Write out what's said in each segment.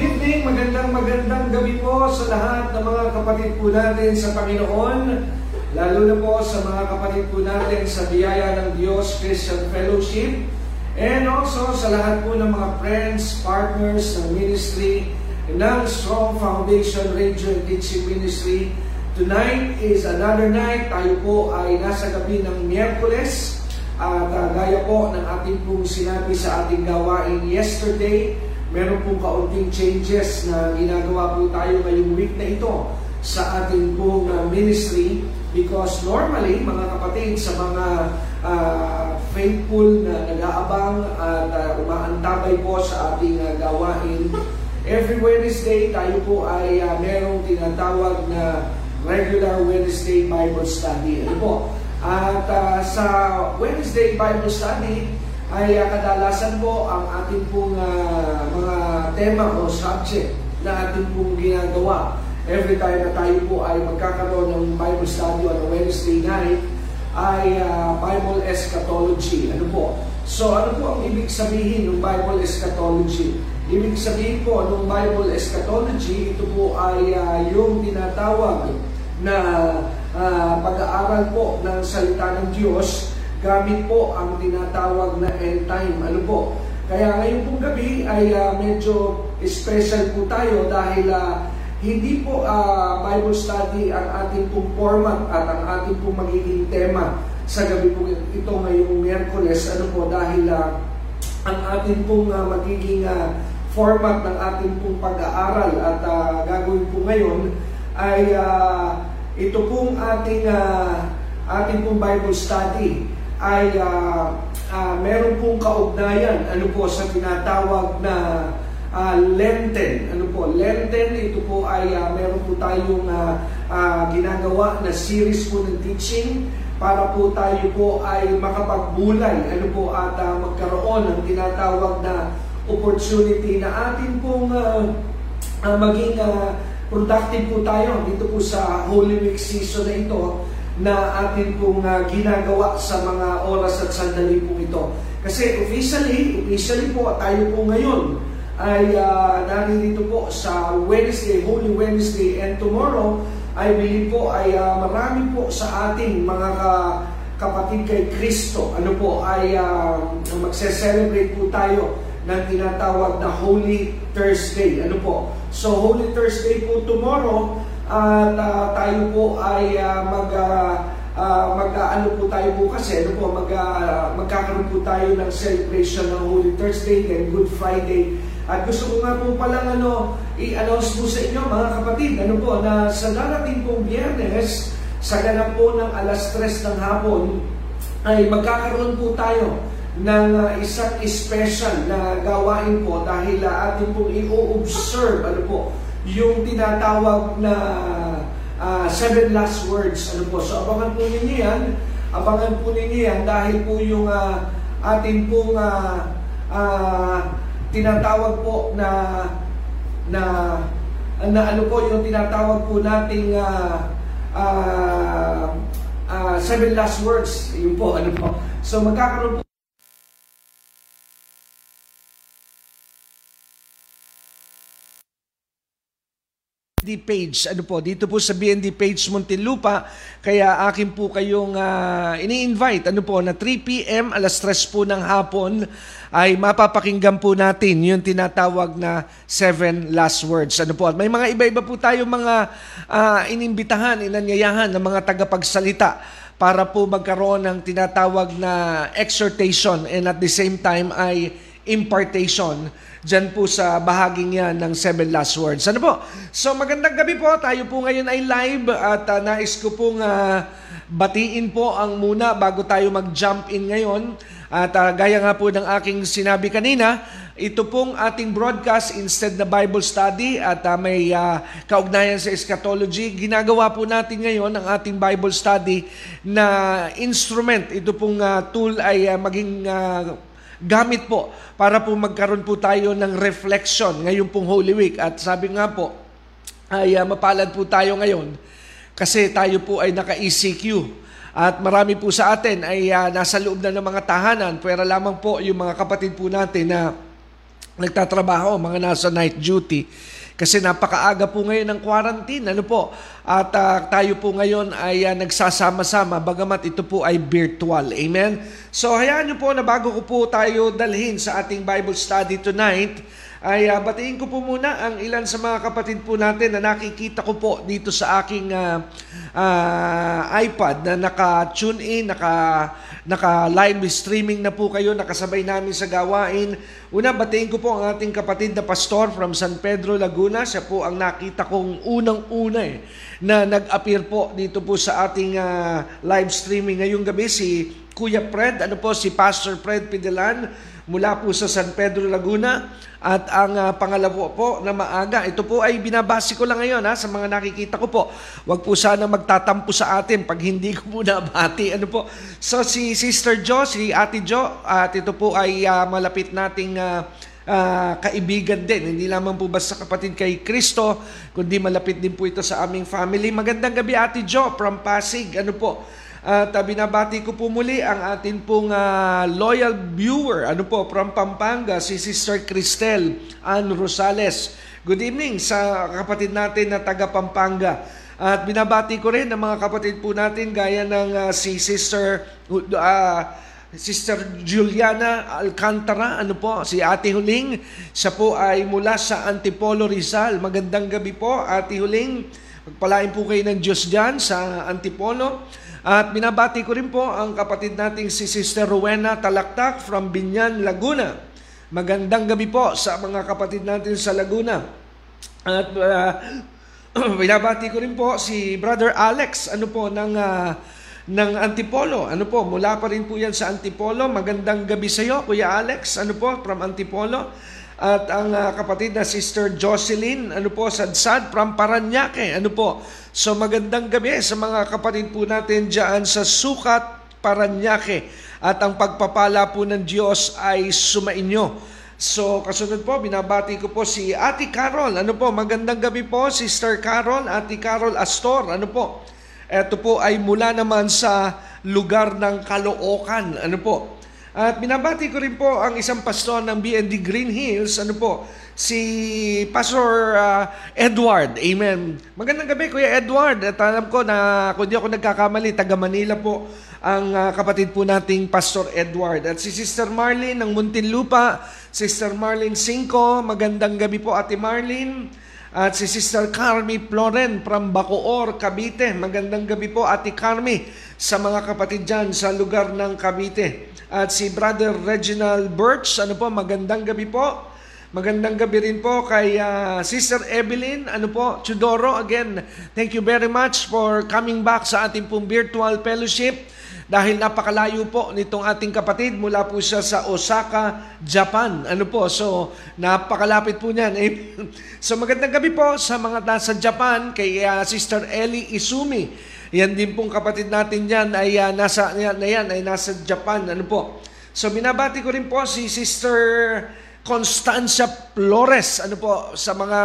Evening, magandang magandang gabi po sa lahat ng mga kapatid po natin sa Panginoon. Lalo na po sa mga kapatid po natin sa biyaya ng Diyos Christian Fellowship. And also sa lahat po ng mga friends, partners ng ministry ng Strong Foundation Radio and Teaching Ministry. Tonight is another night. Tayo po ay nasa gabi ng Miyerkules. At uh, gaya po ng ating pong sinabi sa ating gawain yesterday, meron pong kaunting changes na ginagawa po tayo ngayong week na ito sa ating pong uh, ministry because normally, mga kapatid, sa mga uh, faithful na nag-aabang at uh, umaantabay po sa ating uh, gawain, every Wednesday tayo po ay uh, merong tinatawag na regular Wednesday Bible Study. Ano po? At uh, sa Wednesday Bible Study, ay uh, kadalasan po ang ating pong uh, mga tema o subject na ating pong ginagawa. Every time na tayo po ay magkakaroon ng Bible study on a Wednesday night, ay uh, Bible eschatology. Ano po? So ano po ang ibig sabihin ng Bible eschatology? Ibig sabihin po ng Bible eschatology, ito po ay uh, yung tinatawag na uh, pag-aaral po ng salita ng Diyos gamit po ang tinatawag na end time. Ano po? Kaya ngayon pong gabi ay uh, medyo special po tayo dahil uh, hindi po uh, Bible study ang ating pong format at ang ating pong magiging tema sa gabi po ito ngayong Miyerkules. Ano po? Dahil uh, ang ating pong uh, magiging uh, format ng ating pong pag-aaral at uh, gagawin po ngayon ay uh, ito pong ating uh, ating pong Bible study ay uh, uh, meron pong kaugnayan ano po sa tinatawag na uh, Lenten. Ano po? Lenten, ito po ay uh, meron po tayong uh, uh, ginagawa na series po ng teaching para po tayo po ay makapagbulay ano po at uh, magkaroon ng tinatawag na opportunity na atin pong uh, uh, maging uh, productive po tayo dito po sa Holy Week season na ito na atin pong uh, ginagawa sa mga oras at sandali po ito. Kasi officially, officially po tayo po ngayon ay uh, naririto po sa Wednesday, Holy Wednesday, and tomorrow, I believe po ay uh, marami po sa ating mga ka, kapatid kay Kristo, ano po, ay uh, magse-celebrate po tayo ng tinatawag na Holy Thursday. Ano po? So, Holy Thursday po tomorrow, at uh, tayo po ay uh, mag uh, uh, mag uh, ano po tayo bukas eh, ano po mag uh, magkakaroon po tayo ng celebration ng Holy Thursday and Good Friday. At gusto ko nga po palang ano i-announce po sa inyo mga kapatid, ano po na sa darating pong Biyernes sa ganap po ng alas 3 ng hapon ay magkakaroon po tayo ng uh, isang special na gawain po dahil uh, atin pong i-observe ano po yung tinatawag na uh, seven last words. Ano po? So abangan po ninyo yan. Abangan po ninyo yan dahil po yung uh, ating pong uh, uh, tinatawag po na na na ano po yung tinatawag po nating uh, uh, uh, seven last words. Yun po, ano po. So magkakaroon po BND page. Ano po, dito po sa BND page Muntinlupa. Kaya akin po kayong uh, ini-invite, ano po, na 3 p.m. alas 3 po ng hapon ay mapapakinggan po natin yung tinatawag na seven last words. Ano po, at may mga iba-iba po tayo mga uh, inimbitahan, inanyayahan ng mga tagapagsalita para po magkaroon ng tinatawag na exhortation and at the same time ay impartation dyan po sa bahaging yan ng seven last words. Ano po? So magandang gabi po. Tayo po ngayon ay live at uh, nais ko pong uh, batiin po ang muna bago tayo mag-jump in ngayon. At uh, gaya nga po ng aking sinabi kanina, ito pong ating broadcast instead na Bible study at uh, may uh, kaugnayan sa eschatology. Ginagawa po natin ngayon ang ating Bible study na instrument. Ito pong uh, tool ay uh, maging uh, gamit po para po magkaroon po tayo ng reflection ngayon pong Holy Week. At sabi nga po, ay uh, mapalad po tayo ngayon kasi tayo po ay naka-ECQ. At marami po sa atin ay uh, nasa loob na ng mga tahanan, pwera lamang po yung mga kapatid po natin na nagtatrabaho, mga nasa night duty. Kasi napakaaga po ngayon ng quarantine, ano po? At uh, tayo po ngayon ay uh, nagsasama-sama, bagamat ito po ay virtual. Amen? So hayaan niyo po na bago ko po tayo dalhin sa ating Bible study tonight, ay uh, batiin ko po muna ang ilan sa mga kapatid po natin na nakikita ko po dito sa aking uh, uh, iPad na naka-tune in, naka, naka-live streaming na po kayo, nakasabay namin sa gawain. Una, batiin ko po ang ating kapatid na pastor from San Pedro, Laguna. Siya po ang nakita kong unang-una eh, na nag-appear po dito po sa ating uh, live streaming ngayong gabi si Kuya Fred, ano po si Pastor Fred Pidelan mula po sa San Pedro, Laguna. At ang uh, pangalawa po na maaga, ito po ay binabasi ko lang ngayon ha, sa mga nakikita ko po. Huwag po sana magtatampo sa atin pag hindi ko po nabati. Ano po? So si Sister Jo, si Ate Jo, at ito po ay uh, malapit nating uh, uh, kaibigan din. Hindi lamang po basta kapatid kay Kristo, kundi malapit din po ito sa aming family. Magandang gabi Ate Jo from Pasig. Ano po? At uh, binabati ko po muli ang atin pong uh, loyal viewer, ano po, from Pampanga, si Sister Cristel Ann Rosales. Good evening sa kapatid natin na taga Pampanga. At binabati ko rin ang mga kapatid po natin gaya ng uh, si Sister uh, Sister Juliana Alcantara, ano po, si Ate Huling, siya po ay mula sa Antipolo Rizal. Magandang gabi po, Ate Huling. Pagpalain po kayo ng Diyos dyan sa Antipolo. At binabati ko rin po ang kapatid nating si Sister Rowena Talaktak from Binyan, Laguna. Magandang gabi po sa mga kapatid natin sa Laguna. At uh, binabati ko rin po si Brother Alex, ano po, ng, uh, ng Antipolo. Ano po, mula pa rin po yan sa Antipolo. Magandang gabi sa iyo, Kuya Alex, ano po, from Antipolo. At ang uh, kapatid na Sister Jocelyn, ano po, Sadsad from Paranaque, ano po. So magandang gabi sa mga kapatid po natin dyan sa Sukat, Paranaque. At ang pagpapala po ng Diyos ay sumainyo. So, kasunod po, binabati ko po si Ate Carol. Ano po, magandang gabi po, Sister Carol, Ate Carol Astor. Ano po, ito po ay mula naman sa lugar ng Caloocan. Ano po, at binabati ko rin po ang isang pastor ng BND Green Hills, ano po, si Pastor uh, Edward. Amen. Magandang gabi, Kuya Edward. At alam ko na kung di ako nagkakamali, taga Manila po ang uh, kapatid po nating Pastor Edward. At si Sister Marlene ng Muntinlupa, Sister Marlene Cinco, magandang gabi po Ate Marlene. At si Sister Carmi Floren from Bacoor, Cavite. Magandang gabi po Ate Carmi sa mga kapatid dyan sa lugar ng Cavite. At si Brother Reginald Birch, ano po, magandang gabi po. Magandang gabi rin po kay uh, Sister Evelyn, ano po, Chudoro. Again, thank you very much for coming back sa ating pong virtual fellowship dahil napakalayo po nitong ating kapatid mula po siya sa Osaka, Japan. Ano po, so napakalapit po niyan. so magandang gabi po sa mga nasa Japan kay uh, Sister Ellie Isumi. Yan din pong kapatid natin yan ay uh, nasa, yan, na yan ay nasa Japan. Ano po? So binabati ko rin po si Sister Constancia Flores. Ano po? Sa mga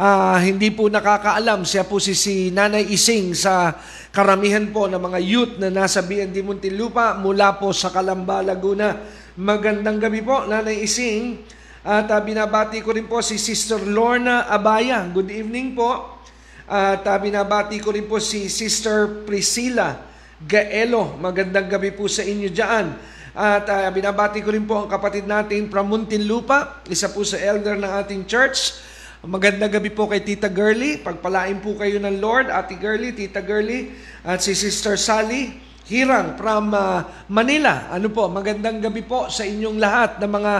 uh, hindi po nakakaalam, siya po si, si Nanay Ising sa karamihan po ng mga youth na nasa BND Muntinlupa mula po sa Calamba, Laguna. Magandang gabi po, Nanay Ising. At uh, binabati ko rin po si Sister Lorna Abaya. Good evening po. At uh, binabati ko rin po si Sister Priscilla Gaelo. Magandang gabi po sa inyo dyan. At uh, binabati ko rin po ang kapatid natin from Muntinlupa, isa po sa elder ng ating church. Magandang gabi po kay Tita Girly. Pagpalain po kayo ng Lord, Ate Girly, Tita Girly, at si Sister Sally. Hirang from uh, Manila. Ano po, magandang gabi po sa inyong lahat na mga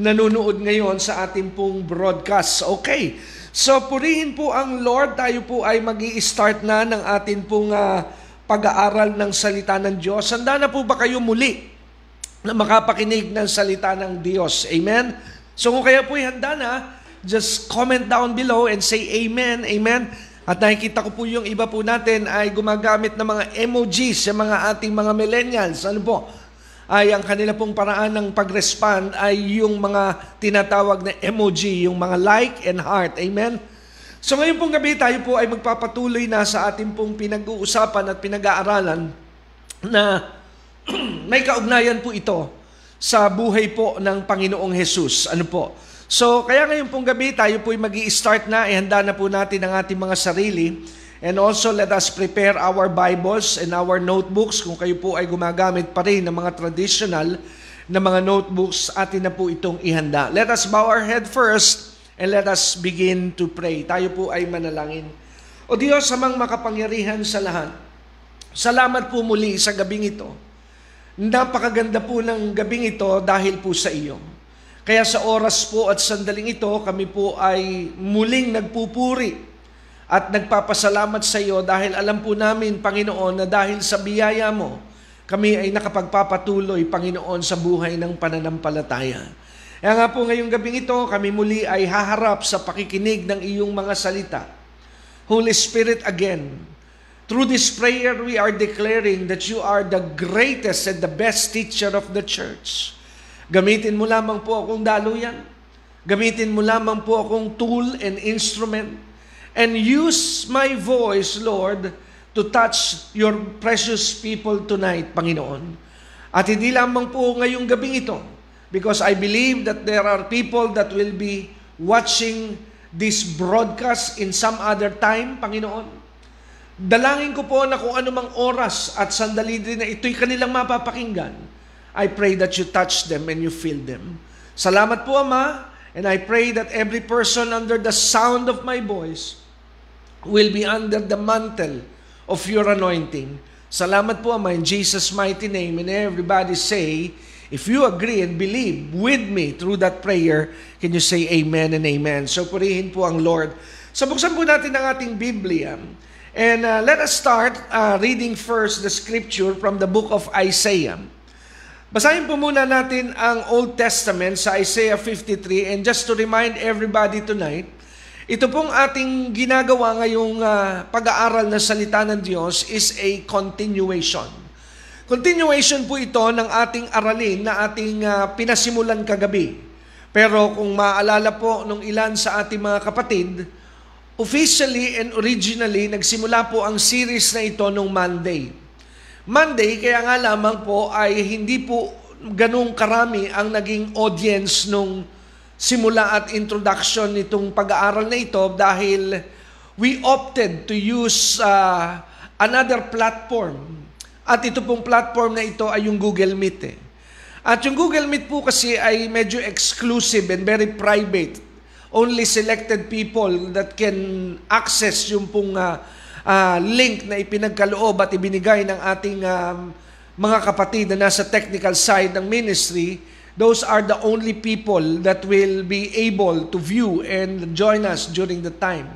nanonood ngayon sa ating pong broadcast. Okay. So purihin po ang Lord, tayo po ay mag start na ng atin pong uh, pag-aaral ng salita ng Diyos. Handa na po ba kayo muli na makapakinig ng salita ng Diyos? Amen? So kung kaya po'y handa na, just comment down below and say amen, amen. At nakikita ko po yung iba po natin ay gumagamit ng mga emojis sa mga ating mga millennials. Ano po? Ay ang kanila pong paraan ng pag-respond ay yung mga tinatawag na emoji, yung mga like and heart. Amen? So ngayon pong gabi tayo po ay magpapatuloy na sa ating pong pinag-uusapan at pinag-aaralan na may kaugnayan po ito sa buhay po ng Panginoong Jesus. Ano po? So, kaya ngayon pong gabi, tayo po ay mag start na, ihanda na po natin ang ating mga sarili. And also, let us prepare our Bibles and our notebooks. Kung kayo po ay gumagamit pa rin ng mga traditional na mga notebooks, atin na po itong ihanda. Let us bow our head first and let us begin to pray. Tayo po ay manalangin. O Diyos, samang makapangyarihan sa lahat, salamat po muli sa gabing ito. Napakaganda po ng gabing ito dahil po sa iyo. Kaya sa oras po at sandaling ito, kami po ay muling nagpupuri at nagpapasalamat sa iyo dahil alam po namin, Panginoon, na dahil sa biyaya mo, kami ay nakapagpapatuloy, Panginoon, sa buhay ng pananampalataya. Kaya nga po ngayong gabing ito, kami muli ay haharap sa pakikinig ng iyong mga salita. Holy Spirit again, through this prayer we are declaring that you are the greatest and the best teacher of the church. Gamitin mo lamang po akong daluyan. Gamitin mo lamang po akong tool and instrument. And use my voice, Lord, to touch your precious people tonight, Panginoon. At hindi lamang po ngayong gabing ito, because I believe that there are people that will be watching this broadcast in some other time, Panginoon. Dalangin ko po na kung anumang oras at sandali din na ito'y kanilang mapapakinggan, I pray that you touch them and you fill them. Salamat po, Ama, and I pray that every person under the sound of my voice will be under the mantle of your anointing. Salamat po, Ama, in Jesus' mighty name. And everybody say, if you agree and believe with me through that prayer, can you say amen and amen? So purihin po ang Lord. So buksan po natin ang ating Biblia. And uh, let us start uh, reading first the scripture from the book of Isaiah. Basahin po muna natin ang Old Testament sa Isaiah 53 and just to remind everybody tonight, ito pong ating ginagawa ngayong uh, pag-aaral ng salita ng Diyos is a continuation. Continuation po ito ng ating aralin na ating uh, pinasimulan kagabi. Pero kung maalala po nung ilan sa ating mga kapatid, officially and originally nagsimula po ang series na ito nung Monday. Monday, kaya nga lamang po ay hindi po ganong karami ang naging audience nung simula at introduction nitong pag-aaral na ito dahil we opted to use uh, another platform. At ito pong platform na ito ay yung Google Meet. Eh. At yung Google Meet po kasi ay medyo exclusive and very private. Only selected people that can access yung pong uh, uh, link na ipinagkaloob at ibinigay ng ating um, mga kapatid na nasa technical side ng ministry, those are the only people that will be able to view and join us during the time.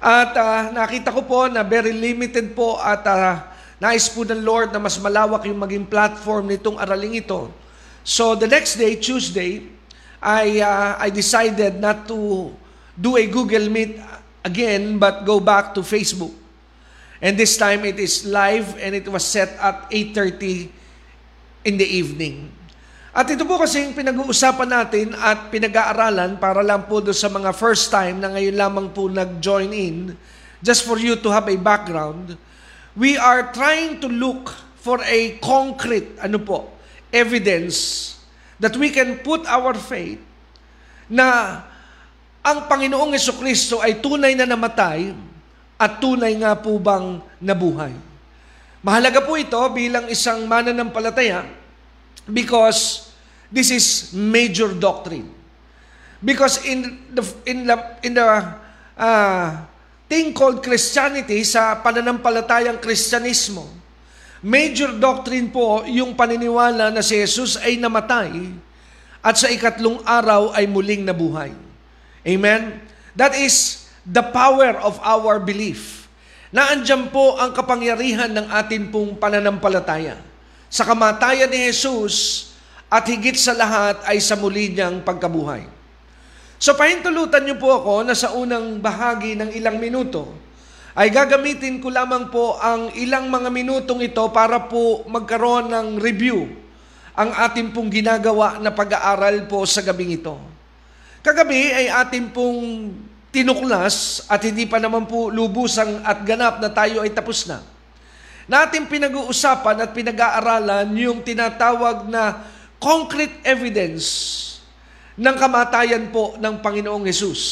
At uh, nakita ko po na very limited po at uh, nais po ng Lord na mas malawak yung maging platform nitong araling ito. So the next day, Tuesday, I, uh, I decided not to do a Google Meet again but go back to Facebook. And this time it is live and it was set at 8.30 in the evening. At ito po kasi yung pinag-uusapan natin at pinag-aaralan para lang po doon sa mga first time na ngayon lamang po nag-join in, just for you to have a background, we are trying to look for a concrete, ano po, evidence that we can put our faith na ang Panginoong Yeso Kristo ay tunay na namatay at tunay nga po bang nabuhay. Mahalaga po ito bilang isang mananampalataya because this is major doctrine. Because in the in the in the uh, thing called Christianity sa pananampalatayang Kristyanismo, major doctrine po yung paniniwala na si Jesus ay namatay at sa ikatlong araw ay muling nabuhay. Amen? That is the power of our belief. Naandyan po ang kapangyarihan ng atin pong pananampalataya. Sa kamatayan ni Jesus, at higit sa lahat ay sa muli niyang pagkabuhay. So pahintulutan niyo po ako na sa unang bahagi ng ilang minuto ay gagamitin ko lamang po ang ilang mga minutong ito para po magkaroon ng review ang ating pong ginagawa na pag-aaral po sa gabing ito. Kagabi ay ating pong tinuklas at hindi pa naman po lubusang at ganap na tayo ay tapos na. Natin pinag-uusapan at pinag-aaralan yung tinatawag na concrete evidence ng kamatayan po ng Panginoong Hesus.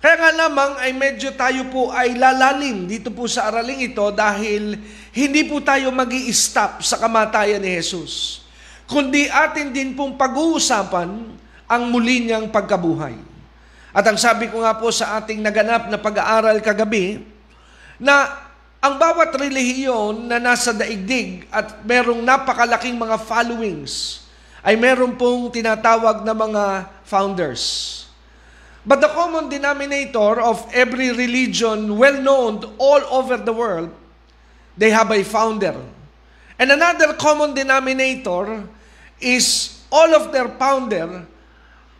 Kaya nga lamang ay medyo tayo po ay lalalim dito po sa araling ito dahil hindi po tayo mag stop sa kamatayan ni Jesus. Kundi atin din pong pag-uusapan ang muli niyang pagkabuhay. At ang sabi ko nga po sa ating naganap na pag-aaral kagabi, na ang bawat relihiyon na nasa daigdig at merong napakalaking mga followings, ay meron pong tinatawag na mga founders. But the common denominator of every religion well known all over the world, they have a founder. And another common denominator is all of their founder,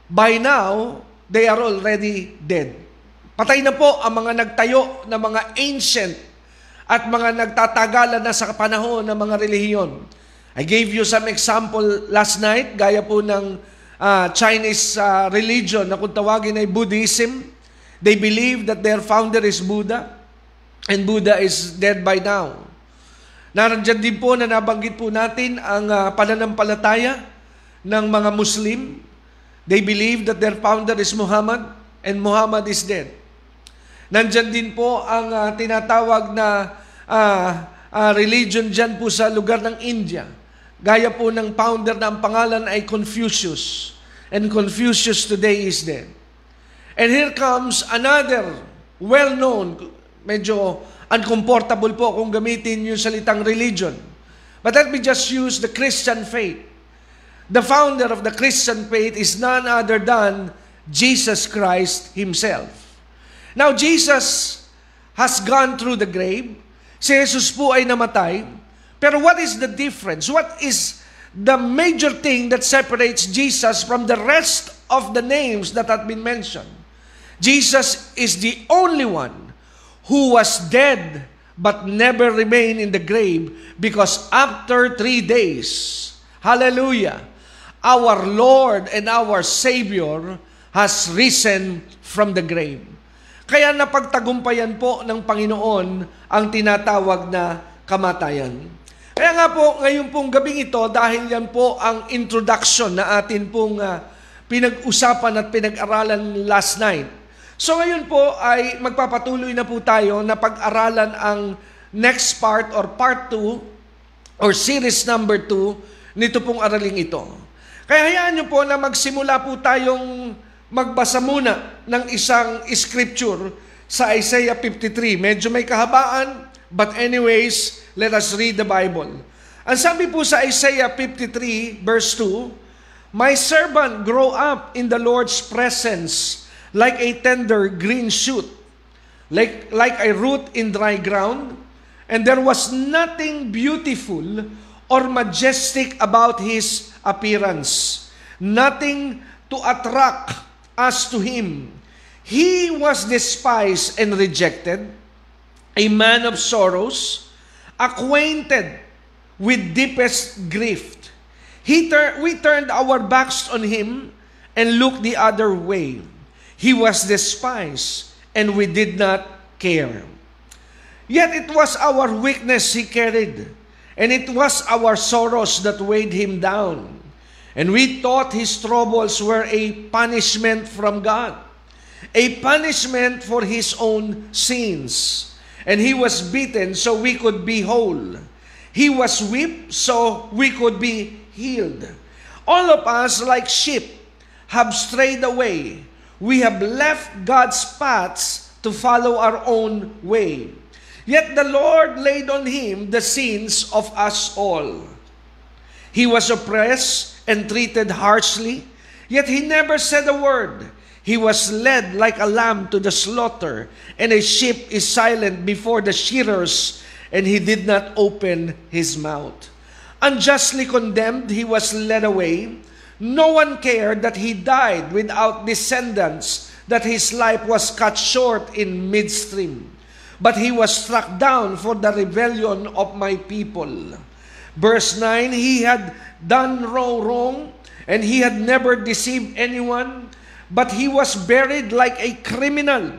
by now, they are already dead. Patay na po ang mga nagtayo na mga ancient at mga nagtatagalan na sa panahon ng mga relihiyon. I gave you some example last night, gaya po ng uh, Chinese uh, religion na kung tawagin ay Buddhism. They believe that their founder is Buddha and Buddha is dead by now. Narandyan din po na nabanggit po natin ang uh, pananampalataya ng mga Muslim. They believe that their founder is Muhammad and Muhammad is dead. Nandyan din po ang uh, tinatawag na uh, uh, religion dyan po sa lugar ng India Gaya po ng founder na ang pangalan ay Confucius. And Confucius today is dead. And here comes another well-known, medyo uncomfortable po kung gamitin yung salitang religion. But let me just use the Christian faith. The founder of the Christian faith is none other than Jesus Christ Himself. Now, Jesus has gone through the grave. Si Jesus po ay namatay. Pero what is the difference? What is the major thing that separates Jesus from the rest of the names that have been mentioned? Jesus is the only one who was dead but never remained in the grave because after three days, hallelujah, our Lord and our Savior has risen from the grave. Kaya napagtagumpayan po ng Panginoon ang tinatawag na kamatayan. Kaya nga po, ngayon pong gabing ito, dahil yan po ang introduction na atin pong uh, pinag-usapan at pinag-aralan last night. So ngayon po ay magpapatuloy na po tayo na pag-aralan ang next part or part 2 or series number 2 nito pong araling ito. Kaya hayaan nyo po na magsimula po tayong magbasa muna ng isang scripture sa Isaiah 53. Medyo may kahabaan, but anyways, Let us read the Bible. Ang sabi po sa Isaiah 53 verse 2, My servant grow up in the Lord's presence like a tender green shoot, like, like a root in dry ground, and there was nothing beautiful or majestic about his appearance, nothing to attract us to him. He was despised and rejected, a man of sorrows, acquainted with deepest grief. He tur- we turned our backs on him and looked the other way. He was despised, and we did not care. Yet it was our weakness he carried, and it was our sorrows that weighed him down. And we thought his troubles were a punishment from God, a punishment for his own sins. And he was beaten so we could be whole. He was whipped so we could be healed. All of us, like sheep, have strayed away. We have left God's paths to follow our own way. Yet the Lord laid on him the sins of us all. He was oppressed and treated harshly, yet he never said a word. He was led like a lamb to the slaughter, and a sheep is silent before the shearers, and he did not open his mouth. Unjustly condemned, he was led away. No one cared that he died without descendants, that his life was cut short in midstream. But he was struck down for the rebellion of my people. Verse 9, he had done wrong, wrong, and he had never deceived anyone, but he was buried like a criminal.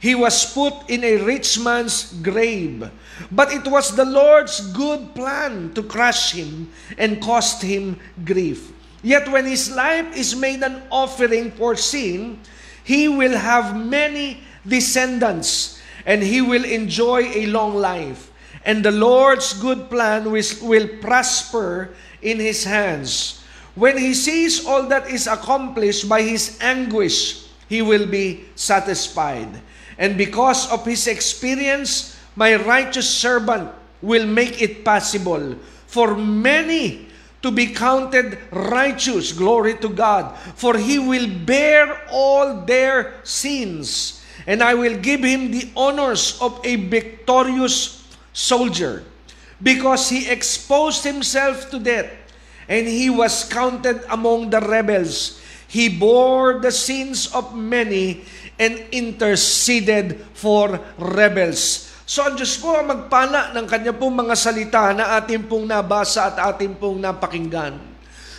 He was put in a rich man's grave. But it was the Lord's good plan to crush him and cost him grief. Yet when his life is made an offering for sin, he will have many descendants and he will enjoy a long life. And the Lord's good plan will prosper in his hands. When he sees all that is accomplished by his anguish, he will be satisfied. And because of his experience, my righteous servant will make it possible for many to be counted righteous. Glory to God. For he will bear all their sins. And I will give him the honors of a victorious soldier. Because he exposed himself to death. And he was counted among the rebels. He bore the sins of many and interceded for rebels. So ang Diyos po ang magpala ng kanya pong mga salita na ating pong nabasa at ating pong napakinggan.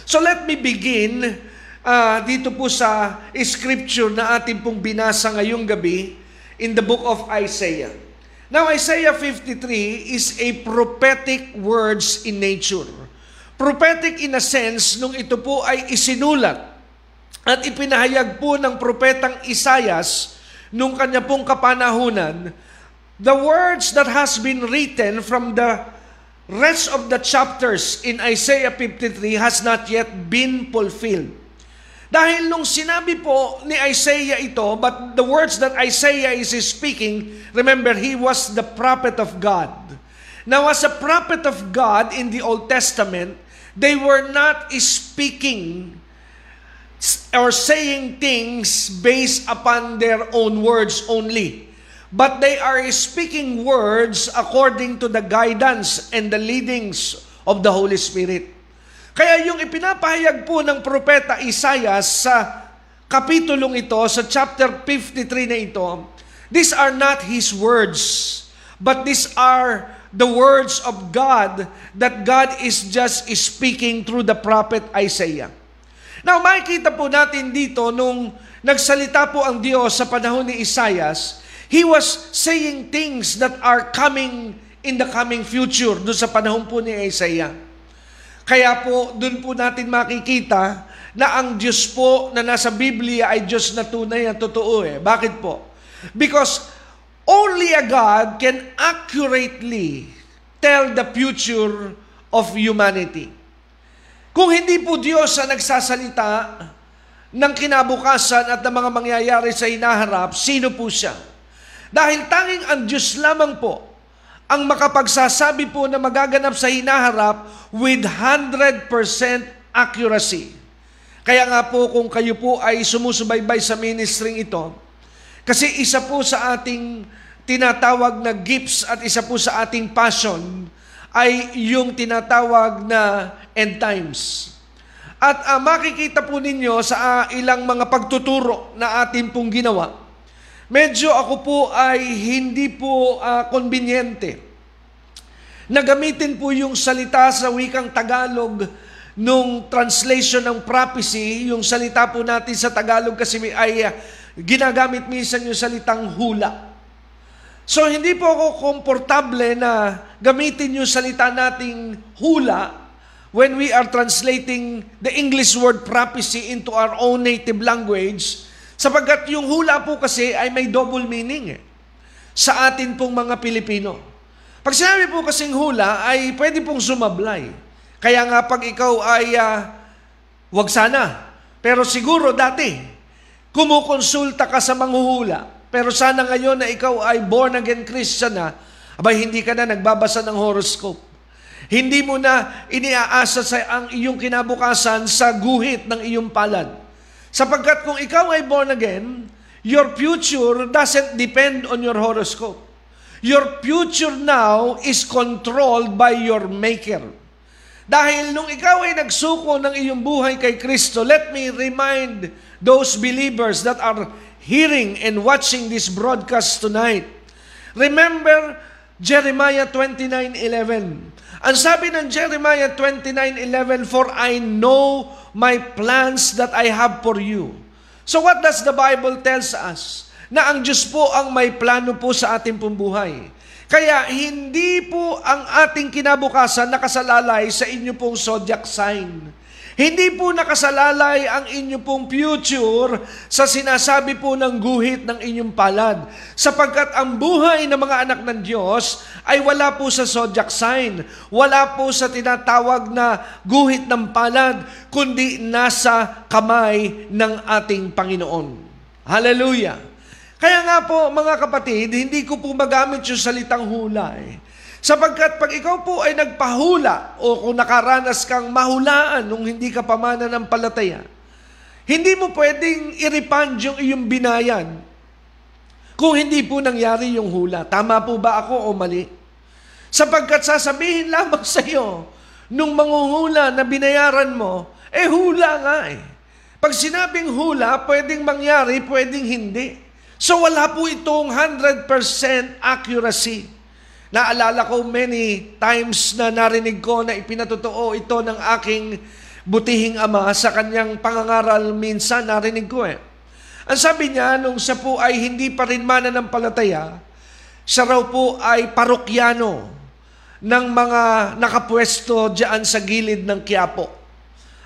So let me begin uh, dito po sa scripture na ating pong binasa ngayong gabi in the book of Isaiah. Now Isaiah 53 is a prophetic words in nature. Prophetic in a sense nung ito po ay isinulat at ipinahayag po ng propetang Isayas nung kanya pong kapanahunan the words that has been written from the rest of the chapters in Isaiah 53 has not yet been fulfilled. Dahil nung sinabi po ni Isaiah ito, but the words that Isaiah is speaking, remember, he was the prophet of God. Now, as a prophet of God in the Old Testament, they were not speaking or saying things based upon their own words only but they are speaking words according to the guidance and the leadings of the Holy Spirit. Kaya yung ipinapahayag po ng propeta Isaiah sa kapitulong ito, sa chapter 53 na ito, these are not his words, but these are the words of God that God is just speaking through the prophet Isaiah. Now, makikita po natin dito nung nagsalita po ang Diyos sa panahon ni Isaias, He was saying things that are coming in the coming future doon sa panahon po ni Isaiah. Kaya po, doon po natin makikita na ang Diyos po na nasa Biblia ay Diyos na tunay na totoo eh. Bakit po? Because only a God can accurately tell the future of humanity. Kung hindi po Diyos ang nagsasalita ng kinabukasan at ng mga mangyayari sa inaharap, sino po siya? Dahil tanging ang Diyos lamang po ang makapagsasabi po na magaganap sa hinaharap with 100% accuracy. Kaya nga po kung kayo po ay sumusubaybay sa ministry ito, kasi isa po sa ating tinatawag na gifts at isa po sa ating passion ay yung tinatawag na end times. At uh, makikita po ninyo sa uh, ilang mga pagtuturo na ating pong ginawa, medyo ako po ay hindi po uh, konbinyente na gamitin po yung salita sa wikang Tagalog nung translation ng prophecy, yung salita po natin sa Tagalog kasi ay uh, ginagamit minsan yung salitang hula. So hindi po ako komportable na gamitin yung salita nating hula when we are translating the English word prophecy into our own native language Sapagkat yung hula po kasi ay may double meaning eh, sa atin pong mga Pilipino. Pag sinabi po kasing hula ay pwede pong sumablay. Kaya nga pag ikaw ay uh, wag sana. Pero siguro dati, kumukonsulta ka sa manghuhula. Pero sana ngayon na ikaw ay born again Christian na, abay hindi ka na nagbabasa ng horoscope. Hindi mo na iniaasa sa ang iyong kinabukasan sa guhit ng iyong palad. Sapagkat kung ikaw ay born again, your future doesn't depend on your horoscope. Your future now is controlled by your Maker. Dahil nung ikaw ay nagsuko ng iyong buhay kay Kristo, let me remind those believers that are hearing and watching this broadcast tonight. Remember Jeremiah 29:11. Ang sabi ng Jeremiah 29:11, "For I know my plans that I have for you." So what does the Bible tells us? Na ang Diyos po ang may plano po sa ating pumbuhay. Kaya hindi po ang ating kinabukasan nakasalalay sa inyo pong zodiac sign. Hindi po nakasalalay ang inyong pong future sa sinasabi po ng guhit ng inyong palad. Sapagkat ang buhay ng mga anak ng Diyos ay wala po sa zodiac sign. Wala po sa tinatawag na guhit ng palad, kundi nasa kamay ng ating Panginoon. Hallelujah! Kaya nga po, mga kapatid, hindi ko po magamit yung salitang hula eh. Sapagkat pag ikaw po ay nagpahula o kung nakaranas kang mahulaan nung hindi ka pamana ng palataya, hindi mo pwedeng iripand yung iyong binayan kung hindi po nangyari yung hula. Tama po ba ako o mali? Sapagkat sasabihin lamang sa iyo, nung manguhula na binayaran mo, eh hula nga eh. Pag sinabing hula, pwedeng mangyari, pwedeng hindi. So wala po itong 100% accuracy. Naalala ko many times na narinig ko na ipinatotoo ito ng aking butihing ama sa kanyang pangangaral minsan narinig ko eh. Ang sabi niya, nung siya po ay hindi pa rin mananampalataya, siya raw po ay parokyano ng mga nakapwesto diyan sa gilid ng Quiapo.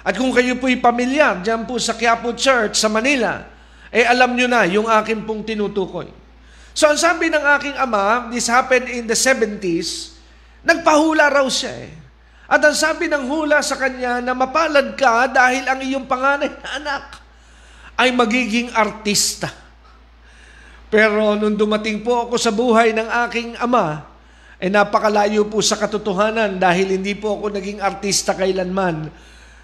At kung kayo po'y pamilyar diyan po sa Quiapo Church sa Manila, eh alam nyo na yung akin pong tinutukoy. So ang sabi ng aking ama, this happened in the 70s, nagpahula raw siya eh. At ang sabi ng hula sa kanya na mapalad ka dahil ang iyong panganay na anak ay magiging artista. Pero nung dumating po ako sa buhay ng aking ama, eh napakalayo po sa katotohanan dahil hindi po ako naging artista kailanman.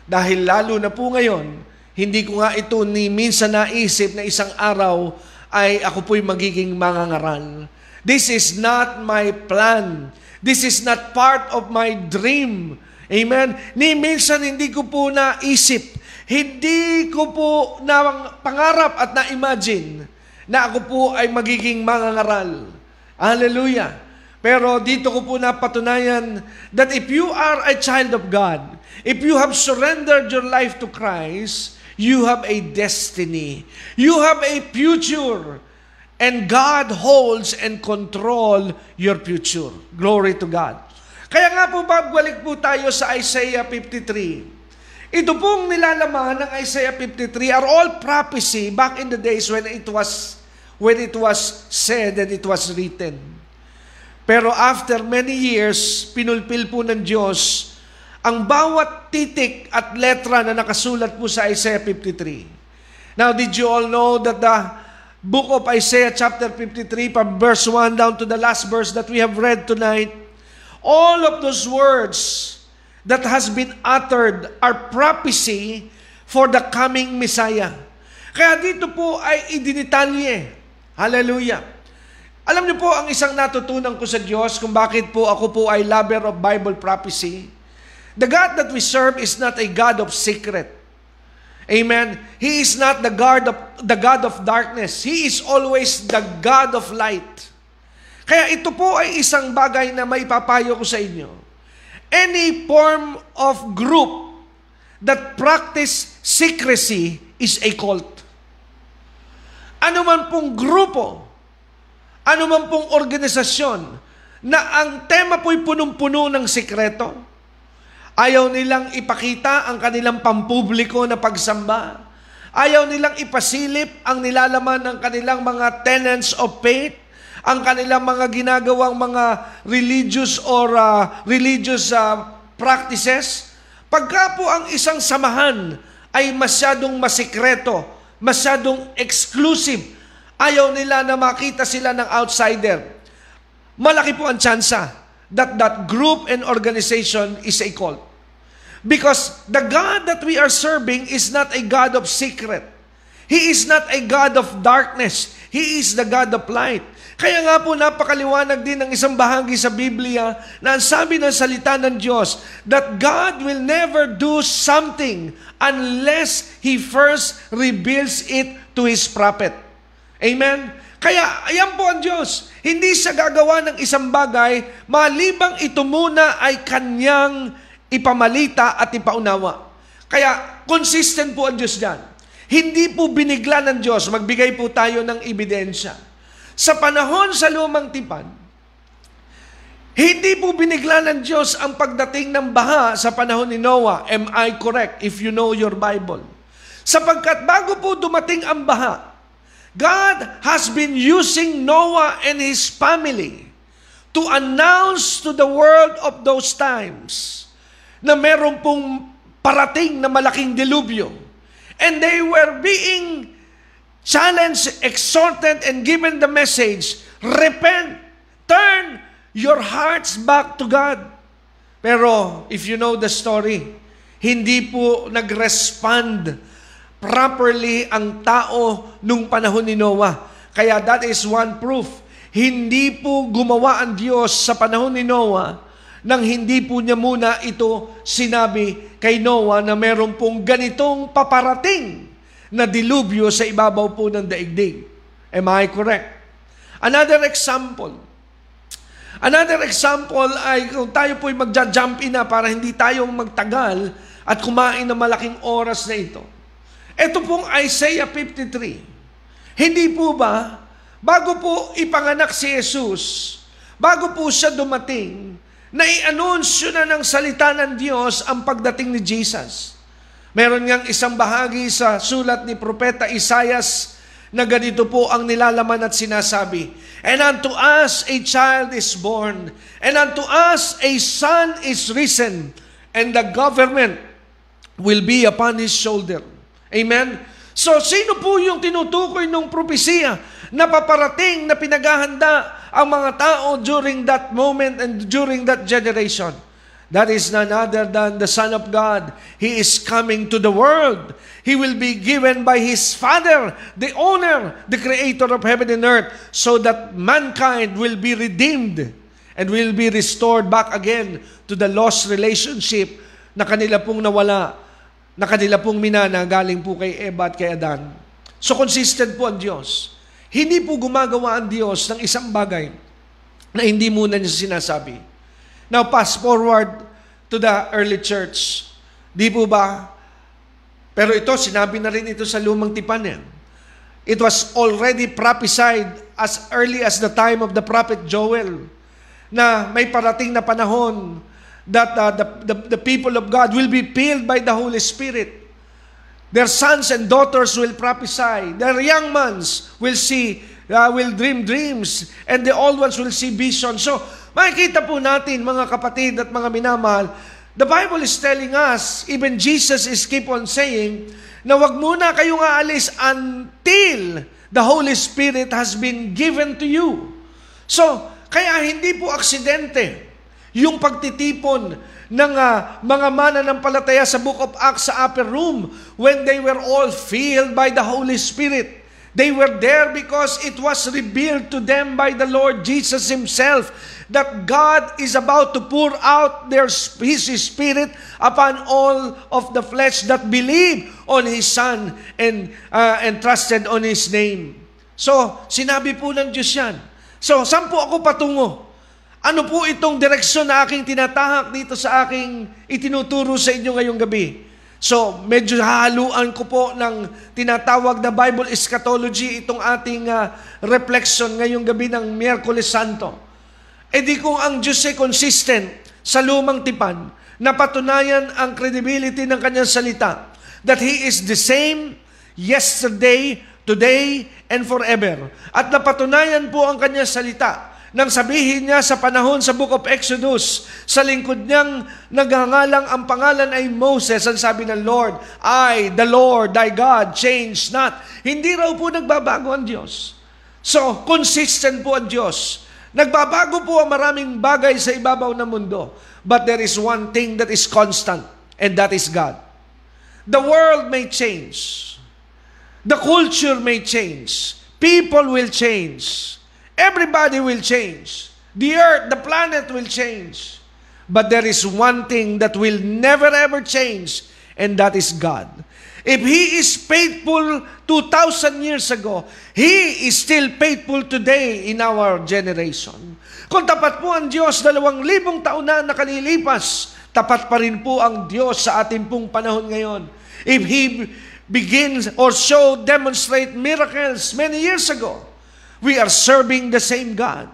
Dahil lalo na po ngayon, hindi ko nga ito ni minsan naisip na isang araw ay ako po'y magiging mangangaral. This is not my plan. This is not part of my dream. Amen? Ni minsan hindi ko po naisip, hindi ko po na pangarap at na-imagine na ako po ay magiging mangangaral. Hallelujah. Pero dito ko po napatunayan that if you are a child of God, if you have surrendered your life to Christ, You have a destiny. You have a future. And God holds and control your future. Glory to God. Kaya nga po, babalik po tayo sa Isaiah 53. Ito pong nilalaman ng Isaiah 53 are all prophecy back in the days when it was when it was said and it was written. Pero after many years, pinulpil po ng Diyos ang bawat titik at letra na nakasulat po sa Isaiah 53. Now, did you all know that the book of Isaiah chapter 53 from verse 1 down to the last verse that we have read tonight, all of those words that has been uttered are prophecy for the coming Messiah. Kaya dito po ay idinitalye. Hallelujah. Alam niyo po ang isang natutunan ko sa Diyos kung bakit po ako po ay lover of Bible prophecy The God that we serve is not a God of secret. Amen. He is not the God of the God of darkness. He is always the God of light. Kaya ito po ay isang bagay na may papayo ko sa inyo. Any form of group that practice secrecy is a cult. Ano man pong grupo, ano man pong organisasyon na ang tema po'y punong-puno ng sikreto, Ayaw nilang ipakita ang kanilang pampubliko na pagsamba. Ayaw nilang ipasilip ang nilalaman ng kanilang mga tenets of faith, ang kanilang mga ginagawang mga religious or uh, religious uh, practices. Pagka po ang isang samahan ay masyadong masikreto, masyadong exclusive, ayaw nila na makita sila ng outsider, malaki po ang tsansa that that group and organization is a cult. Because the God that we are serving is not a God of secret. He is not a God of darkness. He is the God of light. Kaya nga po napakaliwanag din ng isang bahagi sa Biblia na ang sabi ng salita ng Diyos that God will never do something unless He first reveals it to His prophet. Amen? Kaya, ayan po ang Diyos. Hindi siya gagawa ng isang bagay, malibang ito muna ay kanyang ipamalita at ipaunawa. Kaya, consistent po ang Diyos dyan. Hindi po binigla ng Diyos, magbigay po tayo ng ebidensya. Sa panahon sa lumang tipan, hindi po binigla ng Diyos ang pagdating ng baha sa panahon ni Noah. Am I correct if you know your Bible? Sapagkat bago po dumating ang baha, God has been using Noah and his family to announce to the world of those times na meron pong parating na malaking dilubyo. And they were being challenged, exhorted, and given the message, repent, turn your hearts back to God. Pero if you know the story, hindi po nag-respond properly ang tao nung panahon ni Noah. Kaya that is one proof. Hindi po gumawa ang Diyos sa panahon ni Noah nang hindi po niya muna ito sinabi kay Noah na meron pong ganitong paparating na dilubyo sa ibabaw po ng daigdig. Am I correct? Another example. Another example ay kung tayo po'y magja-jump in na para hindi tayo magtagal at kumain ng malaking oras na ito. Ito pong Isaiah 53. Hindi po ba, bago po ipanganak si Jesus, bago po siya dumating, na i-anunsyo na ng salita ng Diyos ang pagdating ni Jesus. Meron ngang isang bahagi sa sulat ni Propeta Isaias na ganito po ang nilalaman at sinasabi, And unto us a child is born, and unto us a son is risen, and the government will be upon his shoulder Amen? So, sino po yung tinutukoy ng propesiya na paparating na pinaghahanda ang mga tao during that moment and during that generation? That is none other than the Son of God. He is coming to the world. He will be given by His Father, the owner, the creator of heaven and earth, so that mankind will be redeemed and will be restored back again to the lost relationship na kanila pong nawala na kanila pong minana galing po kay Eva at kay Adan. So consistent po ang Diyos. Hindi po gumagawa ang Diyos ng isang bagay na hindi muna niya sinasabi. Now, fast forward to the early church. Di po ba? Pero ito, sinabi na rin ito sa lumang tipan yan. It was already prophesied as early as the time of the prophet Joel na may parating na panahon that uh, the, the, the people of God will be filled by the Holy Spirit. Their sons and daughters will prophesy. Their young ones will see, uh, will dream dreams, and the old ones will see visions. So, makikita po natin, mga kapatid at mga minamahal, the Bible is telling us, even Jesus is keep on saying, na wag muna kayong aalis until the Holy Spirit has been given to you. So, kaya hindi po aksidente yung pagtitipon ng uh, mga mananampalataya sa Book of Acts sa upper room when they were all filled by the Holy Spirit. They were there because it was revealed to them by the Lord Jesus Himself that God is about to pour out their, His Spirit upon all of the flesh that believe on His Son and, uh, and trusted on His name. So, sinabi po ng Diyos yan. So, saan po ako patungo? Ano po itong direksyon na aking tinatahak dito sa aking itinuturo sa inyo ngayong gabi? So, medyo hahaluan ko po ng tinatawag na Bible eschatology itong ating uh, reflection ngayong gabi ng Miyerkules Santo. E di kung ang Diyos ay consistent sa lumang tipan, napatunayan ang credibility ng kanyang salita that He is the same yesterday, today, and forever. At napatunayan po ang kanyang salita nang sabihin niya sa panahon sa Book of Exodus, sa lingkod niyang nagangalang ang pangalan ay Moses, ang sabi ng Lord, I, the Lord, thy God, change not. Hindi raw po nagbabago ang Diyos. So, consistent po ang Diyos. Nagbabago po ang maraming bagay sa ibabaw ng mundo. But there is one thing that is constant, and that is God. The world may change. The culture may change. People will change. Everybody will change. The earth, the planet will change. But there is one thing that will never ever change, and that is God. If He is faithful 2,000 years ago, He is still faithful today in our generation. Kung tapat po ang Diyos dalawang libong taon na nakalilipas, tapat pa rin po ang Diyos sa ating pong panahon ngayon. If He begins or show, demonstrate miracles many years ago, we are serving the same God.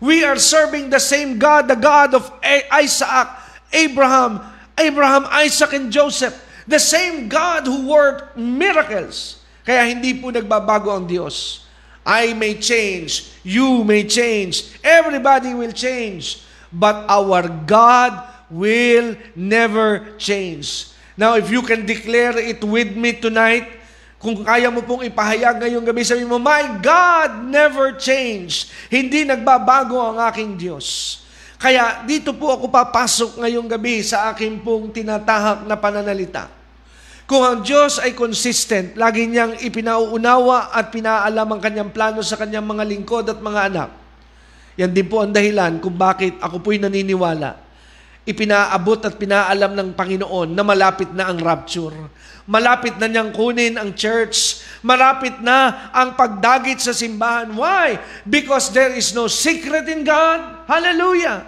We are serving the same God, the God of Isaac, Abraham, Abraham, Isaac, and Joseph. The same God who worked miracles. Kaya hindi po nagbabago ang Diyos. I may change, you may change, everybody will change, but our God will never change. Now, if you can declare it with me tonight, kung kaya mo pong ipahayag ngayong gabi, sabi mo, My God never changed. Hindi nagbabago ang aking Diyos. Kaya dito po ako papasok ngayong gabi sa aking pong tinatahak na pananalita. Kung ang Diyos ay consistent, lagi niyang ipinauunawa at pinaalam ang kanyang plano sa kanyang mga lingkod at mga anak. Yan din po ang dahilan kung bakit ako po'y naniniwala ipinaabot at pinaalam ng Panginoon na malapit na ang rapture. Malapit na niyang kunin ang church. Malapit na ang pagdagit sa simbahan. Why? Because there is no secret in God. Hallelujah!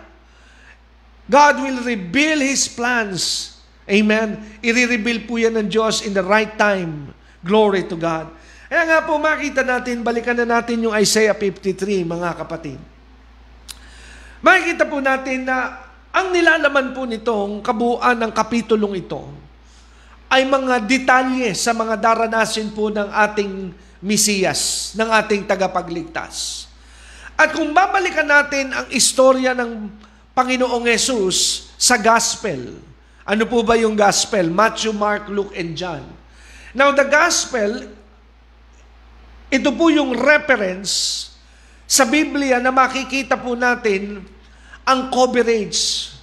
God will reveal His plans. Amen? I-reveal po yan ng Diyos in the right time. Glory to God. Kaya nga po makita natin, balikan na natin yung Isaiah 53, mga kapatid. Makikita po natin na ang nilalaman po nitong kabuuan ng kapitulong ito ay mga detalye sa mga daranasin po ng ating Mesiyas, ng ating tagapagligtas. At kung babalikan natin ang istorya ng Panginoong Yesus sa Gospel, ano po ba yung Gospel? Matthew, Mark, Luke, and John. Now, the Gospel, ito po yung reference sa Biblia na makikita po natin ang coverage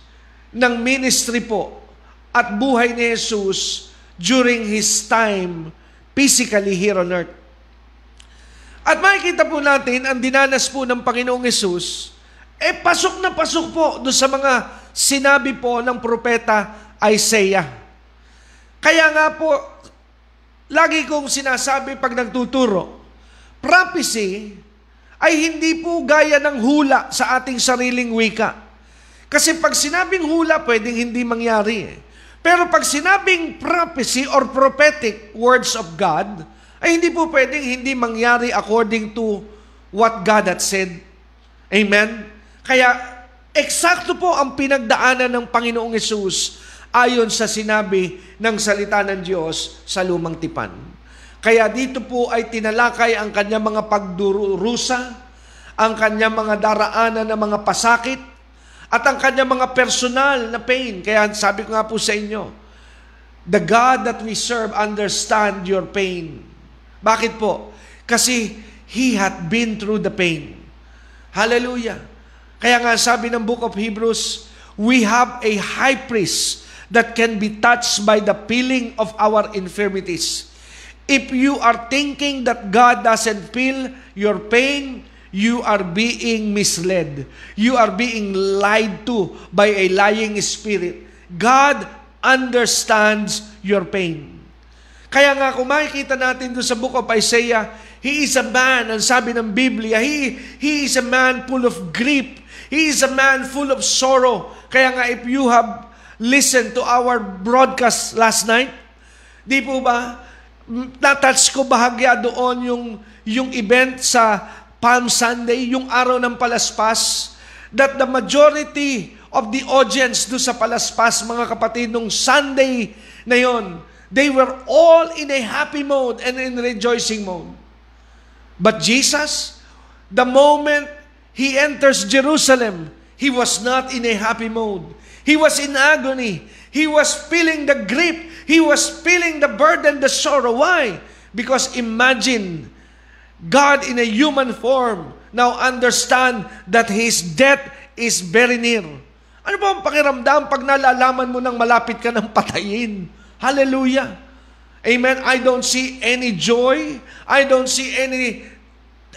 ng ministry po at buhay ni Jesus during His time physically here on earth. At makikita po natin, ang dinanas po ng Panginoong Jesus, eh pasok na pasok po doon sa mga sinabi po ng propeta Isaiah. Kaya nga po, lagi kong sinasabi pag nagtuturo, prophecy ay hindi po gaya ng hula sa ating sariling wika. Kasi pag sinabing hula, pwedeng hindi mangyari. Eh. Pero pag sinabing prophecy or prophetic words of God, ay hindi po pwedeng hindi mangyari according to what God had said. Amen? Kaya, eksakto po ang pinagdaanan ng Panginoong Yesus ayon sa sinabi ng salita ng Diyos sa lumang tipan. Kaya dito po ay tinalakay ang kanyang mga pagdurusa, ang kanyang mga daraanan ng mga pasakit, at ang kanyang mga personal na pain. Kaya sabi ko nga po sa inyo, the God that we serve understand your pain. Bakit po? Kasi He had been through the pain. Hallelujah. Kaya nga sabi ng book of Hebrews, we have a high priest that can be touched by the feeling of our infirmities If you are thinking that God doesn't feel your pain, you are being misled. You are being lied to by a lying spirit. God understands your pain. Kaya nga kung makikita natin doon sa book of Isaiah, He is a man, ang sabi ng Biblia, He, he is a man full of grief. He is a man full of sorrow. Kaya nga if you have listened to our broadcast last night, di po ba, natouch ko bahagya doon yung, yung event sa Palm Sunday, yung araw ng palaspas, that the majority of the audience do sa palaspas, mga kapatid, nung Sunday na yon, they were all in a happy mode and in rejoicing mode. But Jesus, the moment He enters Jerusalem, He was not in a happy mode. He was in agony. He was feeling the grief He was feeling the burden, the sorrow. Why? Because imagine, God in a human form now understand that His death is very near. Ano ba ang pakiramdam pag nalalaman mo nang malapit ka ng patayin? Hallelujah! Amen. I don't see any joy. I don't see any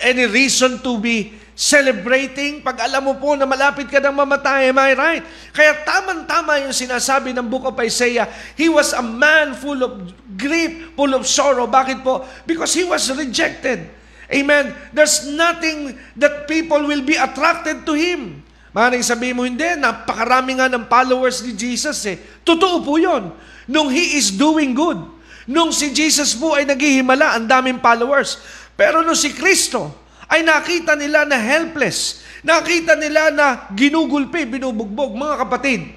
any reason to be celebrating pag alam mo po na malapit ka nang mamatay. Am I right? Kaya tamang-tama yung sinasabi ng Book of Isaiah. He was a man full of grief, full of sorrow. Bakit po? Because he was rejected. Amen. There's nothing that people will be attracted to him. Maring sabihin mo, hindi, napakarami nga ng followers ni Jesus eh. Totoo po yon. Nung He is doing good. Nung si Jesus po ay naghihimala, ang daming followers. Pero nung si Kristo ay nakita nila na helpless, nakita nila na ginugulpi, binubugbog, mga kapatid.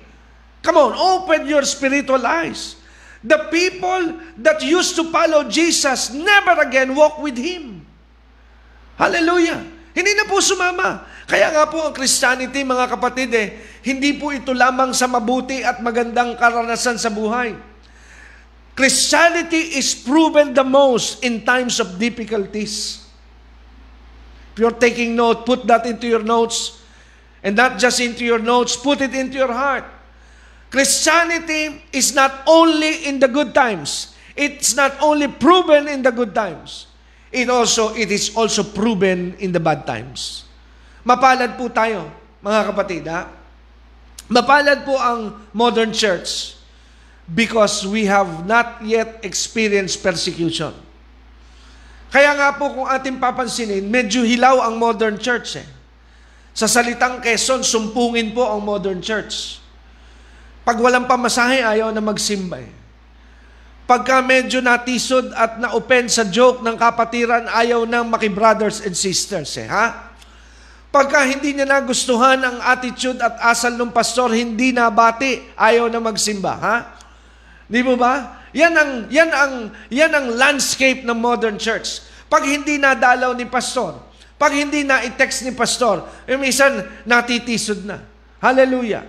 Come on, open your spiritual eyes. The people that used to follow Jesus never again walk with Him. Hallelujah. Hindi na po sumama. Kaya nga po ang Christianity, mga kapatid, eh, hindi po ito lamang sa mabuti at magandang karanasan sa buhay. Christianity is proven the most in times of difficulties. If you're taking note, put that into your notes. And not just into your notes, put it into your heart. Christianity is not only in the good times. It's not only proven in the good times. It also it is also proven in the bad times. Mapalad po tayo, mga kapatid, ha? Mapalad po ang modern church because we have not yet experienced persecution. Kaya nga po kung ating papansinin, medyo hilaw ang modern church eh. Sa salitang Quezon, sumpungin po ang modern church. Pag walang pamasahe, ayaw na magsimba eh. Pagka medyo natisod at na-open sa joke ng kapatiran, ayaw nang makibrothers and sisters eh, ha? Pagka hindi niya nagustuhan ang attitude at asal ng pastor, hindi na bati, ayaw na magsimba, ha? Di mo ba? Yan ang yan ang yan ang landscape ng modern church. Pag hindi nadalaw ni pastor, pag hindi na i-text ni pastor, eh, minsan natitisod na. Hallelujah.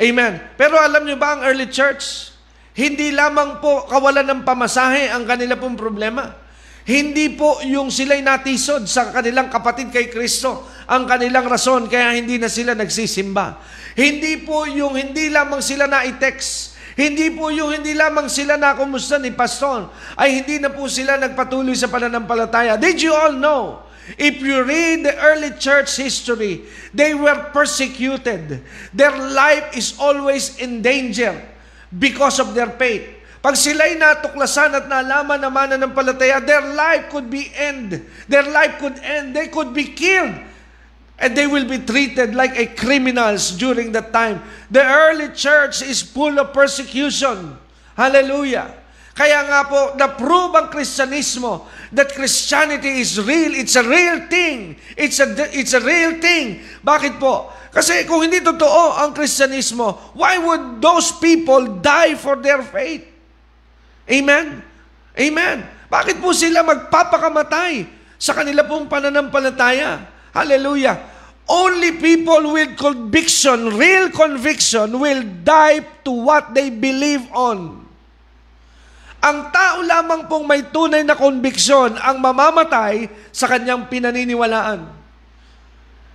Amen. Pero alam niyo ba ang early church? Hindi lamang po kawalan ng pamasahe ang kanila pong problema. Hindi po yung sila'y natisod sa kanilang kapatid kay Kristo ang kanilang rason kaya hindi na sila nagsisimba. Hindi po yung hindi lamang sila na i-text. Hindi po yung hindi lamang sila na kumusta ni Pastor ay hindi na po sila nagpatuloy sa pananampalataya. Did you all know? If you read the early church history, they were persecuted. Their life is always in danger because of their faith. Pag sila'y natuklasan at nalaman na mananampalataya, their life could be end. Their life could end. They could be killed. And they will be treated like a criminals during that time. The early church is full of persecution. Hallelujah. Kaya nga po, na-prove ang Kristyanismo that Christianity is real. It's a real thing. It's a, it's a real thing. Bakit po? Kasi kung hindi totoo ang Kristyanismo, why would those people die for their faith? Amen? Amen. Bakit po sila magpapakamatay sa kanila pong pananampalataya? Hallelujah. Only people with conviction, real conviction, will die to what they believe on. Ang tao lamang pong may tunay na conviction ang mamamatay sa kanyang pinaniniwalaan.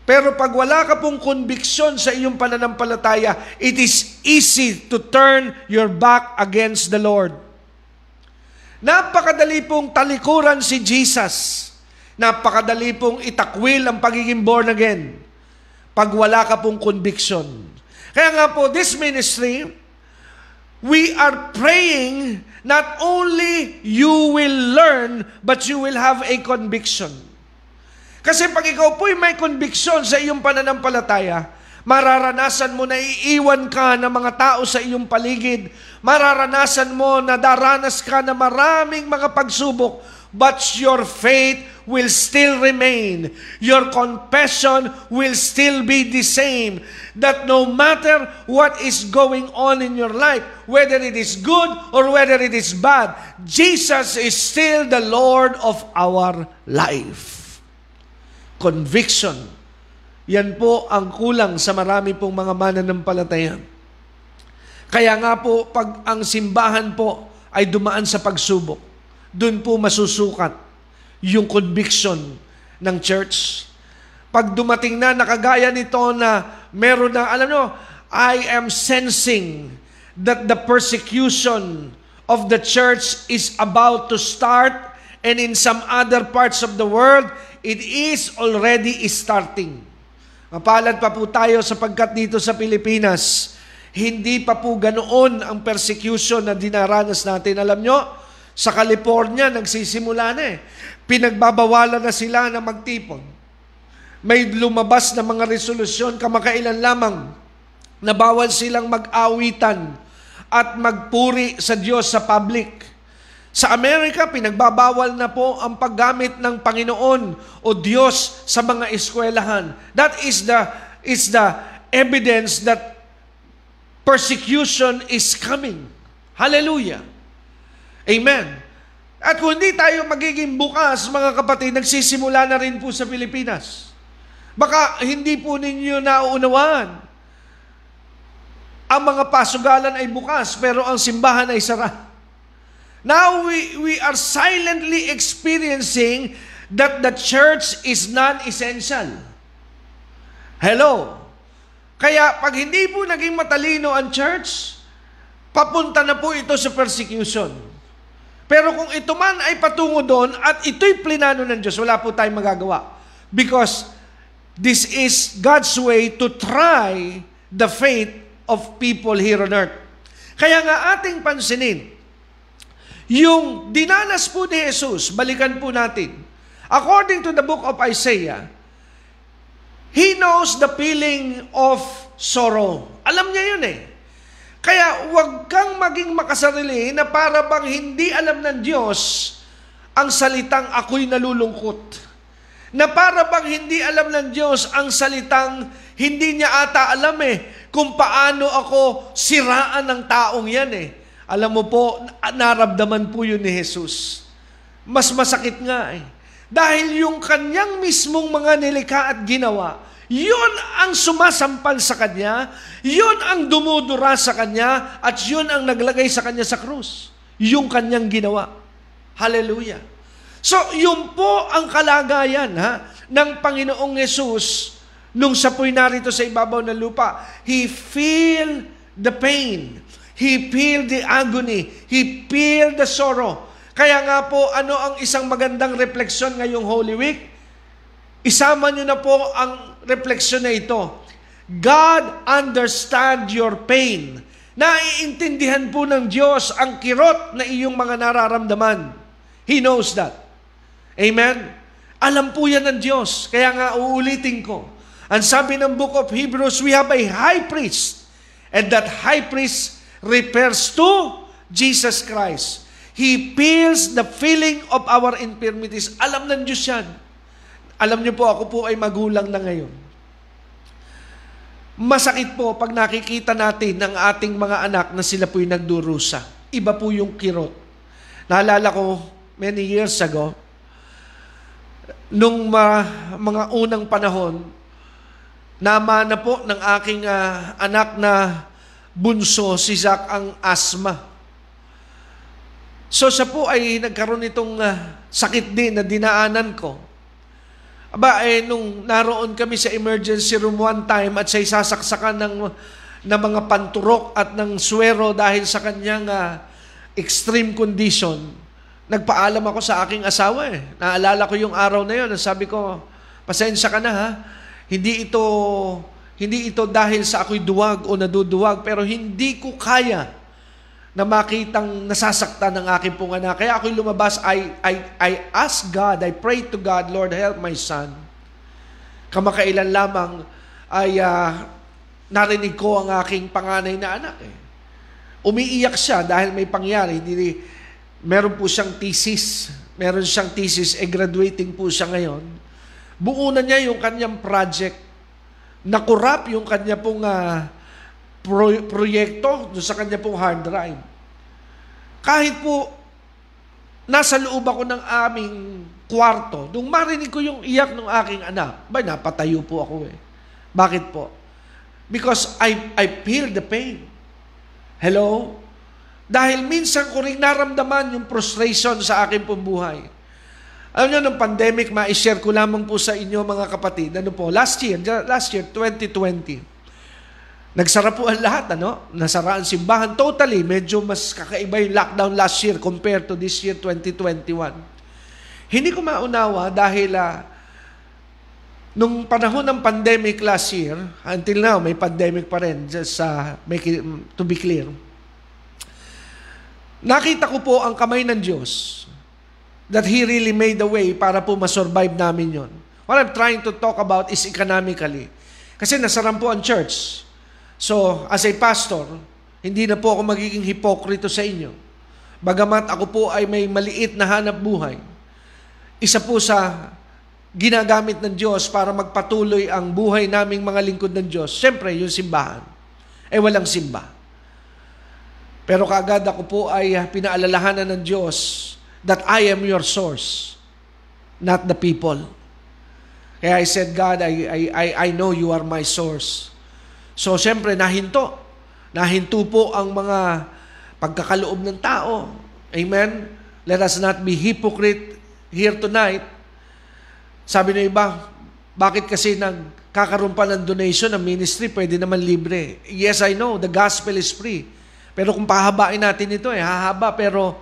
Pero pag wala ka pong conviction sa iyong pananampalataya, it is easy to turn your back against the Lord. Napakadali pong talikuran si Jesus. Napakadali pong itakwil ang pagiging born again. Pag wala ka pong conviction. Kaya nga po, this ministry, we are praying not only you will learn, but you will have a conviction. Kasi pag ikaw po'y may conviction sa iyong pananampalataya, Mararanasan mo na iiwan ka ng mga tao sa iyong paligid. Mararanasan mo na daranas ka na maraming mga pagsubok. But your faith will still remain. Your confession will still be the same. That no matter what is going on in your life, whether it is good or whether it is bad, Jesus is still the Lord of our life. Conviction yan po ang kulang sa marami pong mga mananampalataya. Kaya nga po, pag ang simbahan po ay dumaan sa pagsubok, doon po masusukat yung conviction ng church. Pag dumating na, nakagaya nito na meron na, alam nyo, I am sensing that the persecution of the church is about to start and in some other parts of the world, it is already starting. Mapalad pa po tayo sapagkat dito sa Pilipinas, hindi pa po ganoon ang persecution na dinaranas natin. Alam nyo, sa California, nagsisimula na eh. Pinagbabawalan na sila na magtipon. May lumabas na mga resolusyon kamakailan lamang na bawal silang mag-awitan at magpuri sa Diyos sa public. Sa Amerika, pinagbabawal na po ang paggamit ng Panginoon o Diyos sa mga eskwelahan. That is the, is the evidence that persecution is coming. Hallelujah. Amen. At kung hindi tayo magiging bukas, mga kapatid, nagsisimula na rin po sa Pilipinas. Baka hindi po ninyo nauunawaan ang mga pasugalan ay bukas, pero ang simbahan ay sara. Now we, we are silently experiencing that the church is non-essential. Hello? Kaya pag hindi po naging matalino ang church, papunta na po ito sa persecution. Pero kung ito man ay patungo doon at ito'y plinano ng Diyos, wala po tayong magagawa. Because this is God's way to try the faith of people here on earth. Kaya nga ating pansinin, yung dinanas po ni Jesus, balikan po natin. According to the book of Isaiah, He knows the feeling of sorrow. Alam niya yun eh. Kaya huwag kang maging makasarili na para bang hindi alam ng Diyos ang salitang ako'y nalulungkot. Na para bang hindi alam ng Diyos ang salitang hindi niya ata alam eh kung paano ako siraan ng taong yan eh. Alam mo po, naramdaman po yun ni Jesus. Mas masakit nga eh. Dahil yung kanyang mismong mga nilika at ginawa, yun ang sumasampal sa kanya, yun ang dumudura sa kanya, at yun ang naglagay sa kanya sa krus. Yung kanyang ginawa. Hallelujah. So, yun po ang kalagayan ha, ng Panginoong Yesus Nung siya po'y narito sa ibabaw ng lupa, he feel the pain. He feel the agony. He feel the sorrow. Kaya nga po, ano ang isang magandang refleksyon ngayong Holy Week? Isama nyo na po ang refleksyon na ito. God understand your pain. Naiintindihan po ng Diyos ang kirot na iyong mga nararamdaman. He knows that. Amen? Alam po yan ng Diyos. Kaya nga uulitin ko. Ang sabi ng book of Hebrews, we have a high priest. And that high priest refers to Jesus Christ. He feels the feeling of our infirmities. Alam ng Diyos yan. Alam niyo po, ako po ay magulang na ngayon. Masakit po pag nakikita natin ng ating mga anak na sila po'y nagdurusa. Iba po yung kirot. Naalala ko, many years ago, nung ma, mga unang panahon, Nama na po ng aking uh, anak na bunso, si Zach, ang asma. So siya po ay nagkaroon nitong uh, sakit din na dinaanan ko. Aba, eh, nung naroon kami sa emergency room one time at siya sasaksakan ng, ng mga panturok at ng swero dahil sa kanyang uh, extreme condition, nagpaalam ako sa aking asawa eh. Naalala ko yung araw na yun. Sabi ko, pasensya ka na ha hindi ito hindi ito dahil sa ako'y duwag o naduduwag, pero hindi ko kaya na makitang nasasaktan ng aking pong anak. Kaya ako'y lumabas, I, I, I ask God, I pray to God, Lord, help my son. Kamakailan lamang ay uh, narinig ko ang aking panganay na anak. Eh. Umiiyak siya dahil may pangyari. Hindi, meron po siyang thesis. Meron siyang thesis, eh graduating po siya ngayon. Buo na niya yung kanyang project. Nakurap yung kanya pong uh, pro- proyekto sa kanya pong hard drive. Kahit po nasa loob ako ng aming kwarto, nung marinig ko yung iyak ng aking anak, ba napatayo po ako eh. Bakit po? Because I, I feel the pain. Hello? Dahil minsan ko rin naramdaman yung frustration sa aking pong buhay. Alam niyo, ng pandemic, ma-share ko lamang po sa inyo mga kapatid. Ano po, last year, last year, 2020, nagsara po ang lahat, ano? Nasara ang simbahan totally. Medyo mas kakaiba yung lockdown last year compared to this year, 2021. Hindi ko maunawa dahil uh, Nung panahon ng pandemic last year, until now, may pandemic pa rin, just uh, make it, to be clear. Nakita ko po ang kamay ng Diyos that He really made a way para po masurvive namin yon. What I'm trying to talk about is economically. Kasi nasaran po ang church. So, as a pastor, hindi na po ako magiging hipokrito sa inyo. Bagamat ako po ay may maliit na hanap buhay, isa po sa ginagamit ng Diyos para magpatuloy ang buhay naming mga lingkod ng Diyos, siyempre yung simbahan. Eh walang simba. Pero kaagad ako po ay pinaalalahanan ng Diyos that I am your source, not the people. Kaya I said, God, I, I, I, I know you are my source. So siyempre, nahinto. Nahinto po ang mga pagkakaloob ng tao. Amen? Let us not be hypocrite here tonight sabi ng iba, bakit kasi nagkakaroon pa ng donation ng ministry, pwede naman libre. Yes, I know, the gospel is free. Pero kung pahabain natin ito, eh, hahaba, pero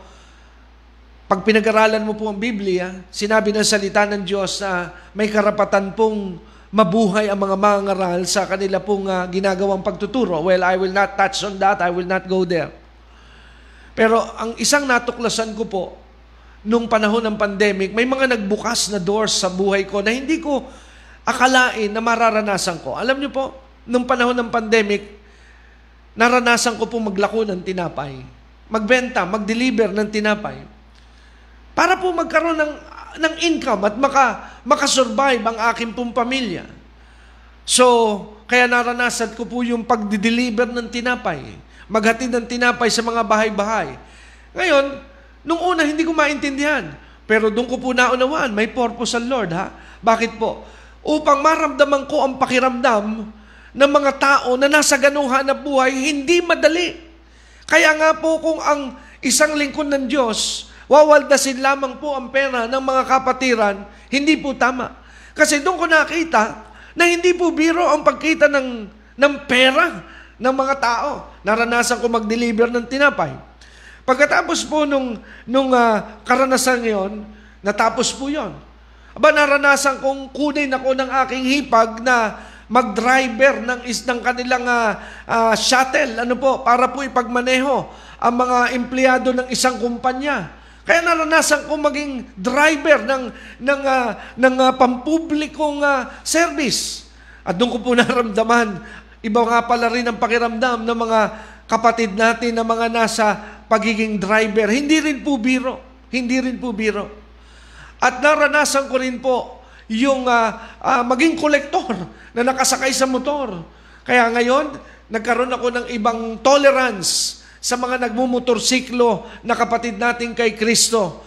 pag pinag-aralan mo po ang Biblia, sinabi ng salita ng Diyos na may karapatan pong mabuhay ang mga mangaral sa kanila pong uh, ginagawang pagtuturo. Well, I will not touch on that. I will not go there. Pero ang isang natuklasan ko po, nung panahon ng pandemic, may mga nagbukas na doors sa buhay ko na hindi ko akalain na mararanasan ko. Alam niyo po, nung panahon ng pandemic, naranasan ko po maglako ng tinapay. Magbenta, mag-deliver ng tinapay. Para po magkaroon ng, ng income at maka, makasurvive ang aking pong pamilya. So, kaya naranasan ko po yung pag-deliver ng tinapay. Maghatid ng tinapay sa mga bahay-bahay. Ngayon, Nung una, hindi ko maintindihan. Pero doon ko po naunawaan, may purpose ang Lord, ha? Bakit po? Upang maramdaman ko ang pakiramdam ng mga tao na nasa ganung hanap buhay, hindi madali. Kaya nga po kung ang isang lingkod ng Diyos, wawaldasin lamang po ang pera ng mga kapatiran, hindi po tama. Kasi doon ko nakita na hindi po biro ang pagkita ng, ng pera ng mga tao. Naranasan ko mag-deliver ng tinapay. Pagkatapos po nung, nung uh, karanasan yon, natapos po yon. Aba, naranasan kong kunin ako ng aking hipag na mag-driver ng, is, ng kanilang uh, uh, shuttle, ano po, para po ipagmaneho ang mga empleyado ng isang kumpanya. Kaya naranasan kong maging driver ng, ng, uh, ng uh, pampublikong uh, service. At doon ko po naramdaman, iba nga pala rin ang pakiramdam ng mga kapatid natin na mga nasa pagiging driver. Hindi rin po biro. Hindi rin po biro. At naranasan ko rin po yung uh, uh, maging kolektor na nakasakay sa motor. Kaya ngayon, nagkaroon ako ng ibang tolerance sa mga nagmumotorsiklo na kapatid natin kay Kristo.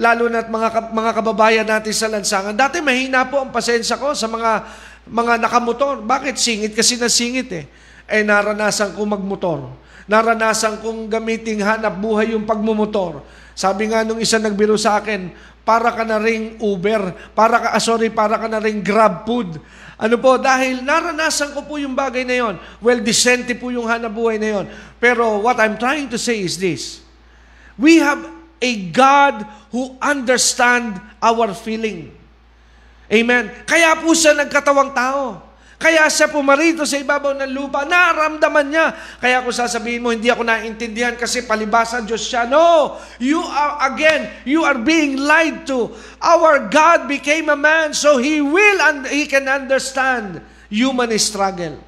Lalo na mga, mga kababayan natin sa lansangan. Dati mahina po ang pasensya ko sa mga mga nakamotor. Bakit? Singit kasi na singit eh. Eh naranasan ko magmotor naranasan kong gamiting hanap buhay yung pagmumotor. Sabi nga nung isa nagbiro sa akin, para ka na ring Uber, para ka, ah, sorry, para ka na ring Grab Food. Ano po, dahil naranasan ko po yung bagay na yon. Well, decente po yung hanap buhay na yon. Pero what I'm trying to say is this. We have a God who understand our feeling. Amen. Kaya po siya nagkatawang tao. Kaya siya pumarito sa ibabaw ng lupa, naramdaman niya. Kaya kung sasabihin mo, hindi ako naintindihan kasi palibasan Diyos siya. No! You are, again, you are being lied to. Our God became a man so He will, and He can understand human struggle.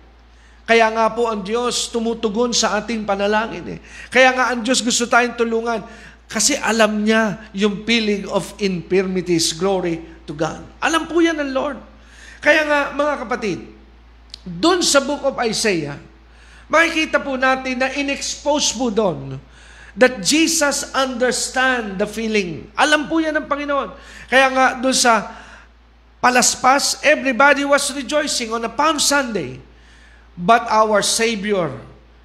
Kaya nga po ang Diyos tumutugon sa ating panalangin. Eh. Kaya nga ang Diyos gusto tayong tulungan kasi alam niya yung feeling of infirmities. Glory to God. Alam po yan ng Lord. Kaya nga, mga kapatid, doon sa book of Isaiah, makikita po natin na in-expose po doon that Jesus understand the feeling. Alam po yan ng Panginoon. Kaya nga doon sa palaspas, everybody was rejoicing on a Palm Sunday. But our Savior,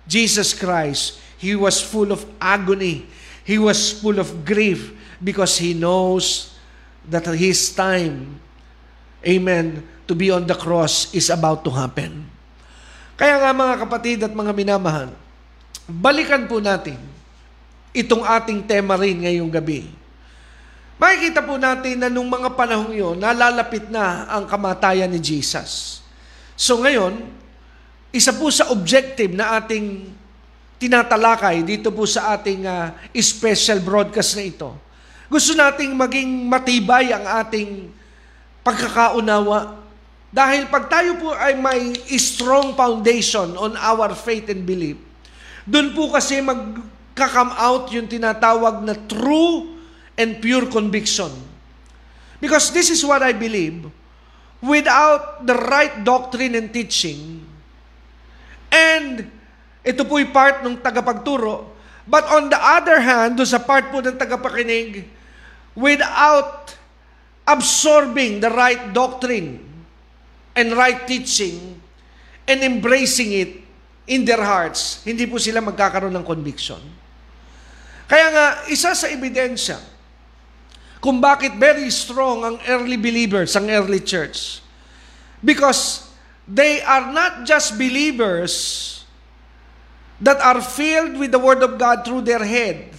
Jesus Christ, He was full of agony. He was full of grief because He knows that His time, amen, to be on the cross is about to happen. Kaya nga mga kapatid at mga minamahal, balikan po natin itong ating tema rin ngayong gabi. makikita po natin na nung mga panahong yon, nalalapit na ang kamatayan ni Jesus. So ngayon, isa po sa objective na ating tinatalakay dito po sa ating uh, special broadcast na ito. Gusto nating maging matibay ang ating pagkakaunawa. Dahil pag tayo po ay may strong foundation on our faith and belief, doon po kasi magka-come out yung tinatawag na true and pure conviction. Because this is what I believe. Without the right doctrine and teaching, and ito po'y part ng tagapagturo, but on the other hand, do sa part po ng tagapakinig, without absorbing the right doctrine and right teaching and embracing it in their hearts, hindi po sila magkakaroon ng conviction. Kaya nga, isa sa ebidensya kung bakit very strong ang early believers, ang early church. Because they are not just believers that are filled with the Word of God through their head,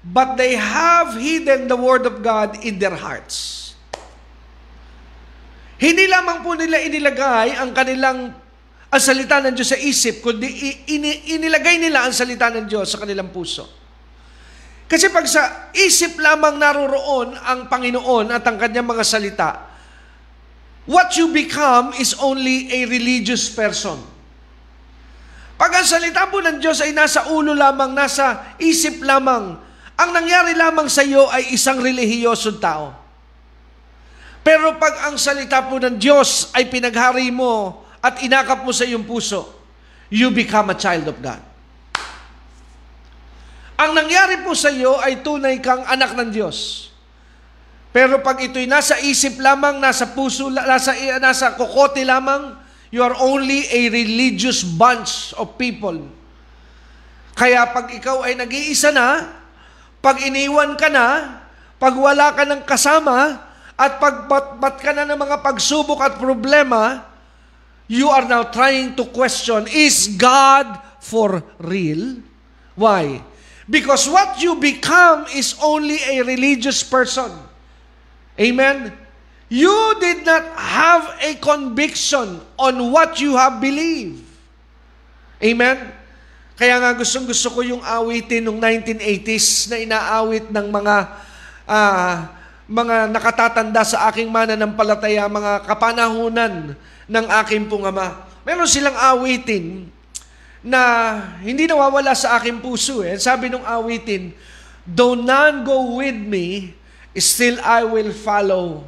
but they have hidden the Word of God in their hearts. Hindi lamang po nila inilagay ang kanilang ang salita ng Diyos sa isip, kundi inilagay nila ang salita ng Diyos sa kanilang puso. Kasi pag sa isip lamang naroroon ang Panginoon at ang kanyang mga salita, what you become is only a religious person. Pag ang salita po ng Diyos ay nasa ulo lamang, nasa isip lamang, ang nangyari lamang sa iyo ay isang relihiyosong tao. Pero pag ang salita po ng Diyos ay pinaghari mo at inakap mo sa iyong puso, you become a child of God. Ang nangyari po sa iyo ay tunay kang anak ng Diyos. Pero pag ito'y nasa isip lamang, nasa puso, nasa, nasa kokote lamang, you are only a religious bunch of people. Kaya pag ikaw ay nag-iisa na, pag iniwan ka na, pag wala ka ng kasama, at pagbatbat ka na ng mga pagsubok at problema, you are now trying to question, is God for real? Why? Because what you become is only a religious person. Amen? You did not have a conviction on what you have believed. Amen? Kaya nga gustong gusto ko yung awitin ng 1980s na inaawit ng mga uh, mga nakatatanda sa aking mananampalataya, mga kapanahunan ng aking pong ama. Meron silang awitin na hindi nawawala sa aking puso. Eh. Sabi nung awitin, Though none go with me, still I will follow.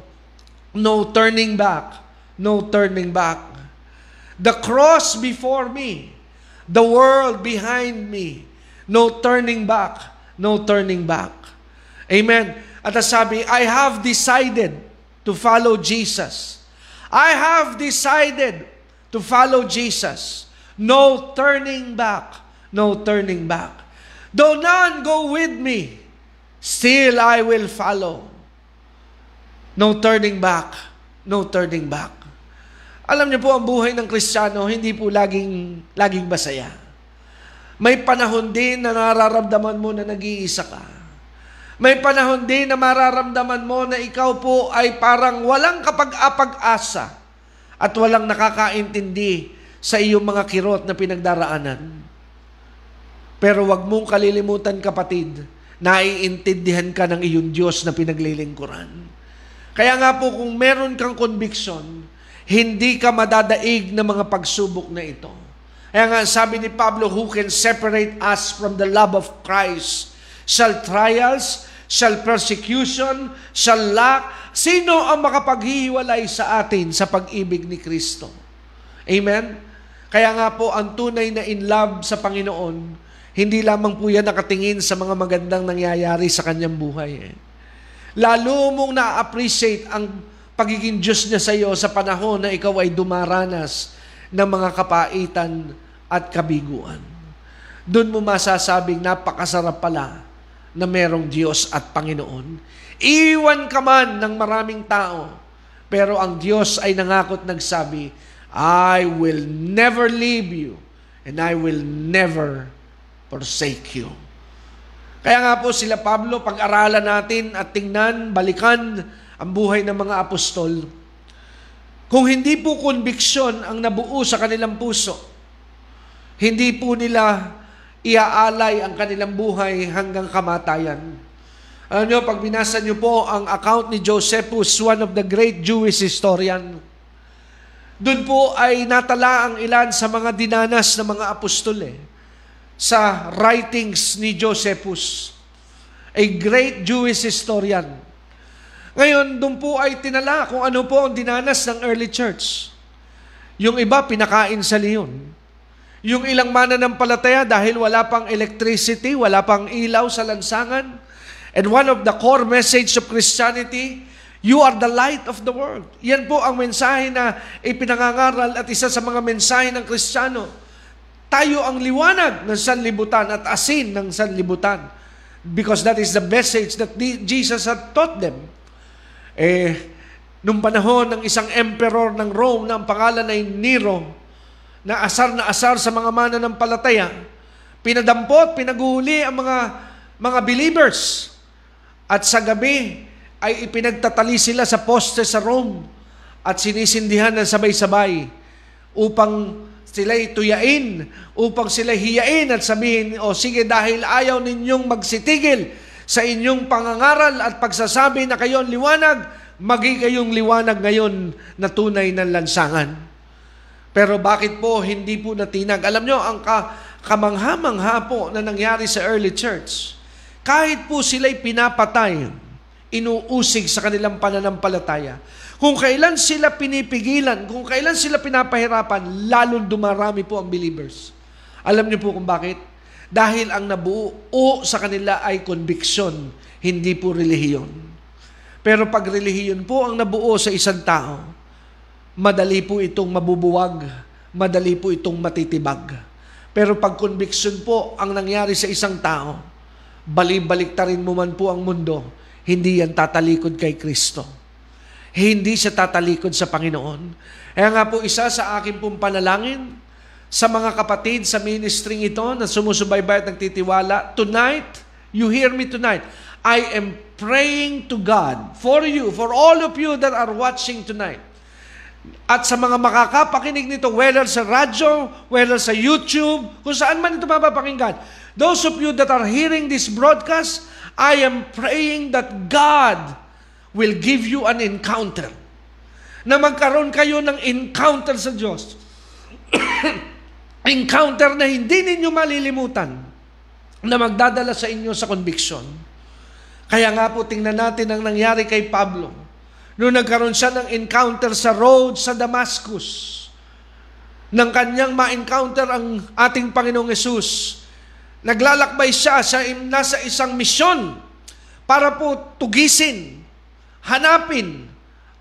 No turning back. No turning back. The cross before me, the world behind me. No turning back. No turning back. Amen. At sabi, I have decided to follow Jesus. I have decided to follow Jesus. No turning back. No turning back. Though none go with me, still I will follow. No turning back. No turning back. Alam niyo po, ang buhay ng Kristiyano, hindi po laging, laging masaya. May panahon din na nararamdaman mo na nag-iisa ka. May panahon din na mararamdaman mo na ikaw po ay parang walang kapag-apag-asa at walang nakakaintindi sa iyong mga kirot na pinagdaraanan. Pero wag mong kalilimutan kapatid, naiintindihan ka ng iyong Diyos na pinaglilingkuran. Kaya nga po kung meron kang conviction, hindi ka madadaig ng mga pagsubok na ito. Kaya nga sabi ni Pablo, who can separate us from the love of Christ? Shall trials, shall persecution, shall lack, sino ang makapaghihiwalay sa atin sa pag-ibig ni Kristo? Amen? Kaya nga po, ang tunay na in love sa Panginoon, hindi lamang po yan nakatingin sa mga magandang nangyayari sa kanyang buhay. Eh. Lalo mong na-appreciate ang pagiging Diyos niya sa iyo sa panahon na ikaw ay dumaranas ng mga kapaitan at kabiguan. Doon mo masasabing napakasarap pala na merong Diyos at Panginoon. Iwan ka man ng maraming tao, pero ang Diyos ay nangakot nagsabi, I will never leave you and I will never forsake you. Kaya nga po sila Pablo, pag-aralan natin at tingnan, balikan ang buhay ng mga apostol. Kung hindi po konbiksyon ang nabuo sa kanilang puso, hindi po nila iaalay ang kanilang buhay hanggang kamatayan. Alam nyo, pag binasa nyo po ang account ni Josephus, one of the great Jewish historian, doon po ay natala ang ilan sa mga dinanas ng mga apostol eh sa writings ni Josephus, a great Jewish historian. Ngayon, doon po ay tinala kung ano po ang dinanas ng early church. Yung iba, pinakain sa leon. Yung ilang mananampalataya dahil wala pang electricity, wala pang ilaw sa lansangan. And one of the core message of Christianity, you are the light of the world. Yan po ang mensahe na ipinangangaral at isa sa mga mensahe ng Kristiyano tayo ang liwanag ng sanlibutan at asin ng sanlibutan. Because that is the message that Jesus had taught them. Eh, nung panahon ng isang emperor ng Rome na ang pangalan ay Nero, na asar na asar sa mga mananampalataya, pinadampot, pinaguhuli ang mga mga believers. At sa gabi ay ipinagtatali sila sa poste sa Rome at sinisindihan ng sabay-sabay upang sila'y tuyain, upang sila hiyain at sabihin, o sige dahil ayaw ninyong magsitigil sa inyong pangangaral at pagsasabi na kayo liwanag, magi kayong liwanag ngayon na tunay ng lansangan. Pero bakit po hindi po natinag? Alam nyo, ang ka, kamangha-mangha po na nangyari sa early church, kahit po sila'y pinapatay, inuusig sa kanilang pananampalataya, kung kailan sila pinipigilan, kung kailan sila pinapahirapan, lalong dumarami po ang believers. Alam niyo po kung bakit? Dahil ang nabuo sa kanila ay conviction, hindi po relihiyon. Pero pag relihiyon po ang nabuo sa isang tao, madali po itong mabubuwag, madali po itong matitibag. Pero pag conviction po ang nangyari sa isang tao, balibalik ta rin mo man po ang mundo, hindi yan tatalikod kay Kristo hindi siya tatalikod sa Panginoon. Kaya nga po isa sa akin pong panalangin sa mga kapatid sa ministry ito na sumusubaybay at nagtitiwala, tonight, you hear me tonight, I am praying to God for you, for all of you that are watching tonight. At sa mga makakapakinig nito, whether sa radyo, whether sa YouTube, kung saan man ito mapapakinggan, those of you that are hearing this broadcast, I am praying that God will give you an encounter. Na magkaroon kayo ng encounter sa Diyos. encounter na hindi ninyo malilimutan na magdadala sa inyo sa conviction. Kaya nga po tingnan natin ang nangyari kay Pablo. Noong nagkaroon siya ng encounter sa road sa Damascus, nang kanyang ma-encounter ang ating Panginoong Yesus, naglalakbay siya sa nasa isang misyon para po tugisin hanapin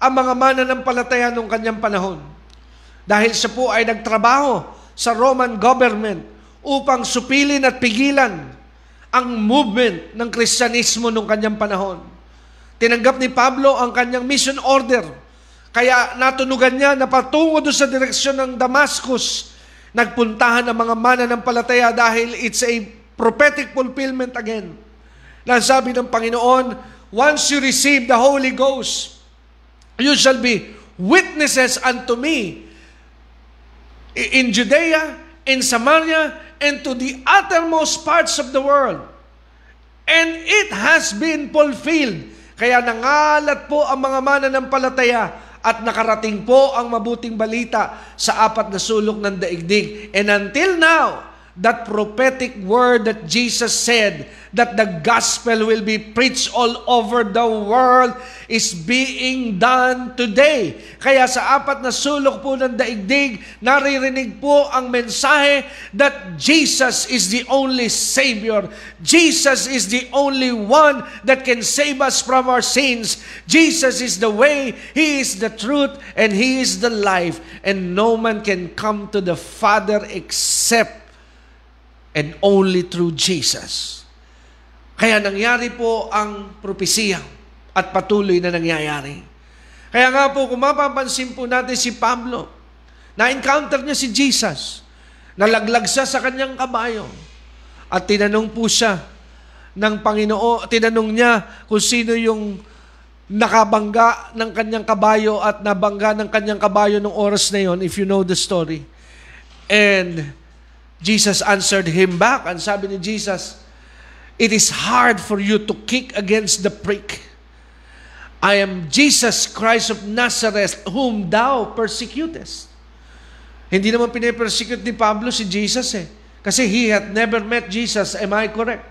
ang mga mananampalataya nung kanyang panahon. Dahil siya po ay nagtrabaho sa Roman government upang supilin at pigilan ang movement ng Kristyanismo nung kanyang panahon. Tinanggap ni Pablo ang kanyang mission order. Kaya natunugan niya na patungo doon sa direksyon ng Damascus. Nagpuntahan ang mga mananampalataya dahil it's a prophetic fulfillment again. Nasabi ng Panginoon, once you receive the Holy Ghost, you shall be witnesses unto me in Judea, in Samaria, and to the uttermost parts of the world. And it has been fulfilled. Kaya nangalat po ang mga mananampalataya at nakarating po ang mabuting balita sa apat na sulok ng daigdig. And until now, that prophetic word that Jesus said that the gospel will be preached all over the world is being done today. Kaya sa apat na sulok po ng daigdig, naririnig po ang mensahe that Jesus is the only Savior. Jesus is the only one that can save us from our sins. Jesus is the way, He is the truth, and He is the life. And no man can come to the Father except and only through Jesus. Kaya nangyari po ang propesiya at patuloy na nangyayari. Kaya nga po, kung mapapansin po natin si Pablo, na-encounter niya si Jesus, nalaglag siya sa kanyang kabayo, at tinanong po siya ng Panginoon, tinanong niya kung sino yung nakabangga ng kanyang kabayo at nabangga ng kanyang kabayo nung oras na yon, if you know the story. And Jesus answered him back, and sabi ni Jesus, It is hard for you to kick against the prick. I am Jesus Christ of Nazareth, whom thou persecutest. Hindi naman pinipersecute ni Pablo si Jesus eh. Kasi he had never met Jesus. Am I correct?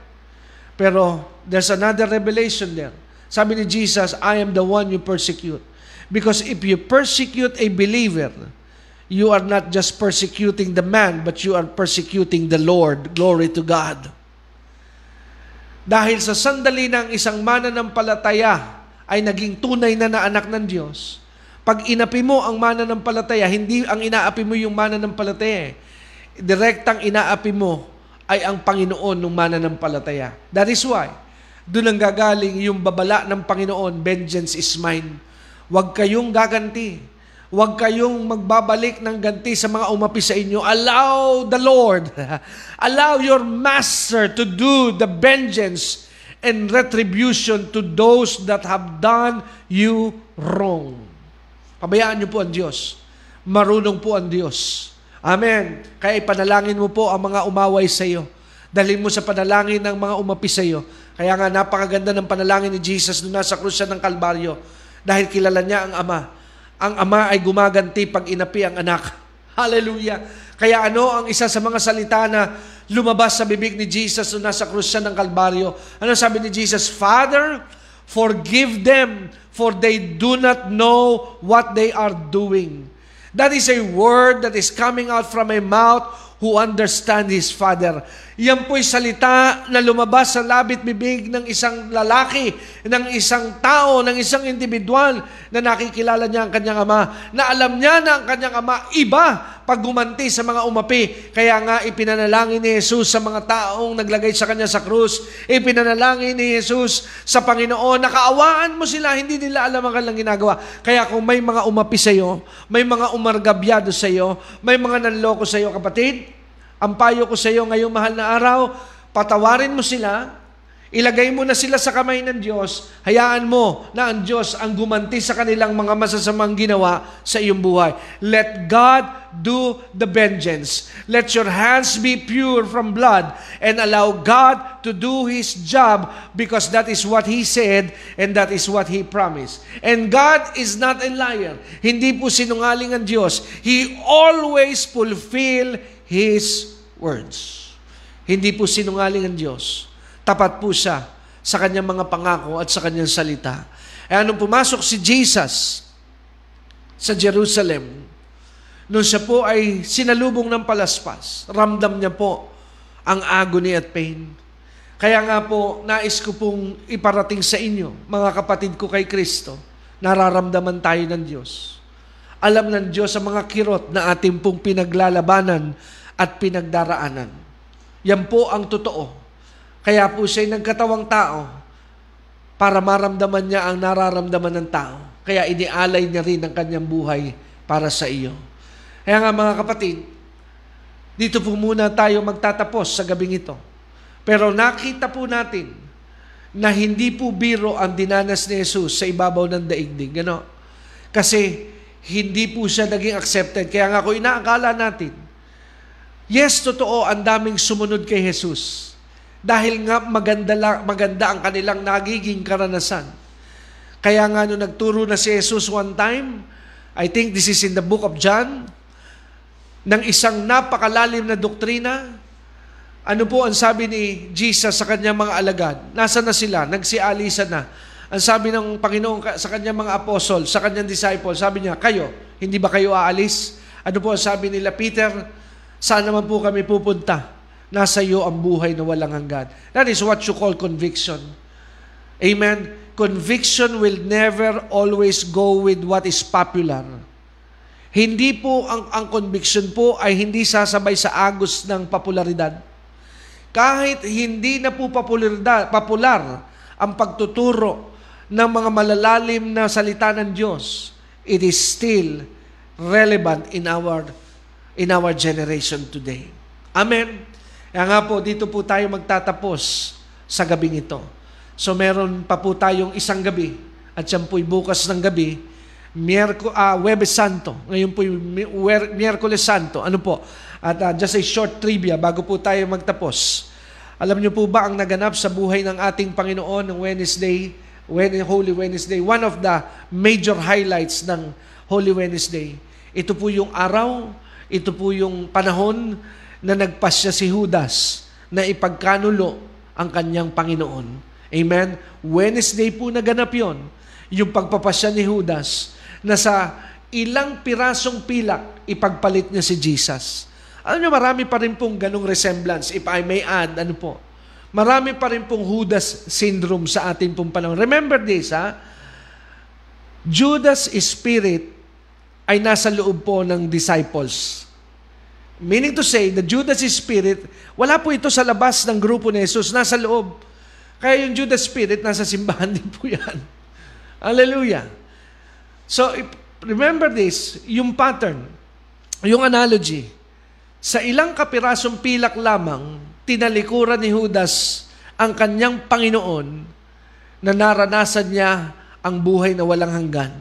Pero there's another revelation there. Sabi ni Jesus, I am the one you persecute. Because if you persecute a believer, you are not just persecuting the man, but you are persecuting the Lord. Glory to God. Dahil sa sandali ng isang mananampalataya ay naging tunay na na anak ng Diyos, pag inapi mo ang mananampalataya, hindi ang inaapi mo yung mananampalataya. Eh. Direktang inaapi mo ay ang Panginoon ng mananampalataya. That is why, doon ang gagaling yung babala ng Panginoon, vengeance is mine. Huwag kayong gaganti. Huwag kayong magbabalik ng ganti sa mga umapi sa inyo. Allow the Lord, allow your master to do the vengeance and retribution to those that have done you wrong. Pabayaan niyo po ang Diyos. Marunong po ang Diyos. Amen. Kaya ipanalangin mo po ang mga umaway sa iyo. Dalhin mo sa panalangin ng mga umapi sa iyo. Kaya nga napakaganda ng panalangin ni Jesus nung nasa krus siya ng Kalbaryo dahil kilala niya ang Ama ang ama ay gumaganti pag inapi ang anak. Hallelujah. Kaya ano ang isa sa mga salita na lumabas sa bibig ni Jesus nung nasa krus siya ng Kalbaryo? Ano sabi ni Jesus? Father, forgive them for they do not know what they are doing. That is a word that is coming out from a mouth who understand his father. Yan po'y salita na lumabas sa labit bibig ng isang lalaki, ng isang tao, ng isang individual na nakikilala niya ang kanyang ama, na alam niya na ang kanyang ama iba pag gumanti sa mga umapi. Kaya nga ipinanalangin ni Jesus sa mga taong naglagay sa kanya sa krus. Ipinanalangin ni Jesus sa Panginoon, nakaawaan mo sila, hindi nila alam ang kanilang ginagawa. Kaya kung may mga umapi sa iyo, may mga umargabyado sa iyo, may mga nanloko sa iyo, kapatid, ang payo ko sa iyo ngayong mahal na araw, patawarin mo sila, ilagay mo na sila sa kamay ng Diyos, hayaan mo na ang Diyos ang gumanti sa kanilang mga masasamang ginawa sa iyong buhay. Let God do the vengeance. Let your hands be pure from blood and allow God to do His job because that is what He said and that is what He promised. And God is not a liar. Hindi po sinungaling ang Diyos. He always fulfill His words. Hindi po sinungaling ang Diyos. Tapat po siya sa kanyang mga pangako at sa kanyang salita. E anong pumasok si Jesus sa Jerusalem, nung siya po ay sinalubong ng palaspas, ramdam niya po ang agony at pain. Kaya nga po, nais ko pong iparating sa inyo, mga kapatid ko kay Kristo, nararamdaman tayo ng Diyos. Alam ng Diyos ang mga kirot na ating pong pinaglalabanan at pinagdaraanan. Yan po ang totoo. Kaya po siya nagkatawang tao para maramdaman niya ang nararamdaman ng tao. Kaya inialay niya rin ang kanyang buhay para sa iyo. Kaya nga mga kapatid, dito po muna tayo magtatapos sa gabing ito. Pero nakita po natin na hindi po biro ang dinanas ni Jesus sa ibabaw ng daigdig. Ano? Kasi hindi po siya naging accepted. Kaya nga kung inaakala natin Yes, totoo, ang daming sumunod kay Jesus. Dahil nga maganda, lang, maganda ang kanilang nagiging karanasan. Kaya nga nung nagturo na si Jesus one time, I think this is in the book of John, ng isang napakalalim na doktrina, ano po ang sabi ni Jesus sa kanyang mga alagad? Nasa na sila? Nagsialisa na. Ang sabi ng Panginoon sa kanyang mga apostol, sa kanyang disciple, sabi niya, kayo, hindi ba kayo aalis? Ano po ang sabi nila, Peter? Saan naman po kami pupunta? Nasa iyo ang buhay na walang hanggan. That is what you call conviction. Amen? Conviction will never always go with what is popular. Hindi po, ang, ang conviction po ay hindi sasabay sa agos ng popularidad. Kahit hindi na po popularidad, popular ang pagtuturo ng mga malalalim na salita ng Diyos, it is still relevant in our in our generation today. Amen. Kaya nga po, dito po tayo magtatapos sa gabing ito. So meron pa po tayong isang gabi at yan po'y bukas ng gabi, Miyerko, uh, Webes Santo. Ngayon po'y Miyerkules Santo. Ano po? At uh, just a short trivia bago po tayo magtapos. Alam niyo po ba ang naganap sa buhay ng ating Panginoon ng Wednesday, when Holy Wednesday? One of the major highlights ng Holy Wednesday. Ito po yung araw, ito po yung panahon na nagpasya si Judas na ipagkanulo ang kanyang Panginoon. Amen? Wednesday po naganap yon yung pagpapasya ni Judas na sa ilang pirasong pilak ipagpalit niya si Jesus. Alam niyo, marami pa rin pong ganong resemblance. If I may add, ano po, marami pa rin pong Judas syndrome sa ating pong panahon. Remember this, ha? Judas' spirit ay nasa loob po ng disciples. Meaning to say, the Judas spirit, wala po ito sa labas ng grupo ni Jesus, nasa loob. Kaya yung Judas spirit, nasa simbahan din po yan. Hallelujah. So, remember this, yung pattern, yung analogy, sa ilang kapirasong pilak lamang, tinalikuran ni Judas ang kanyang Panginoon na naranasan niya ang buhay na walang hanggan.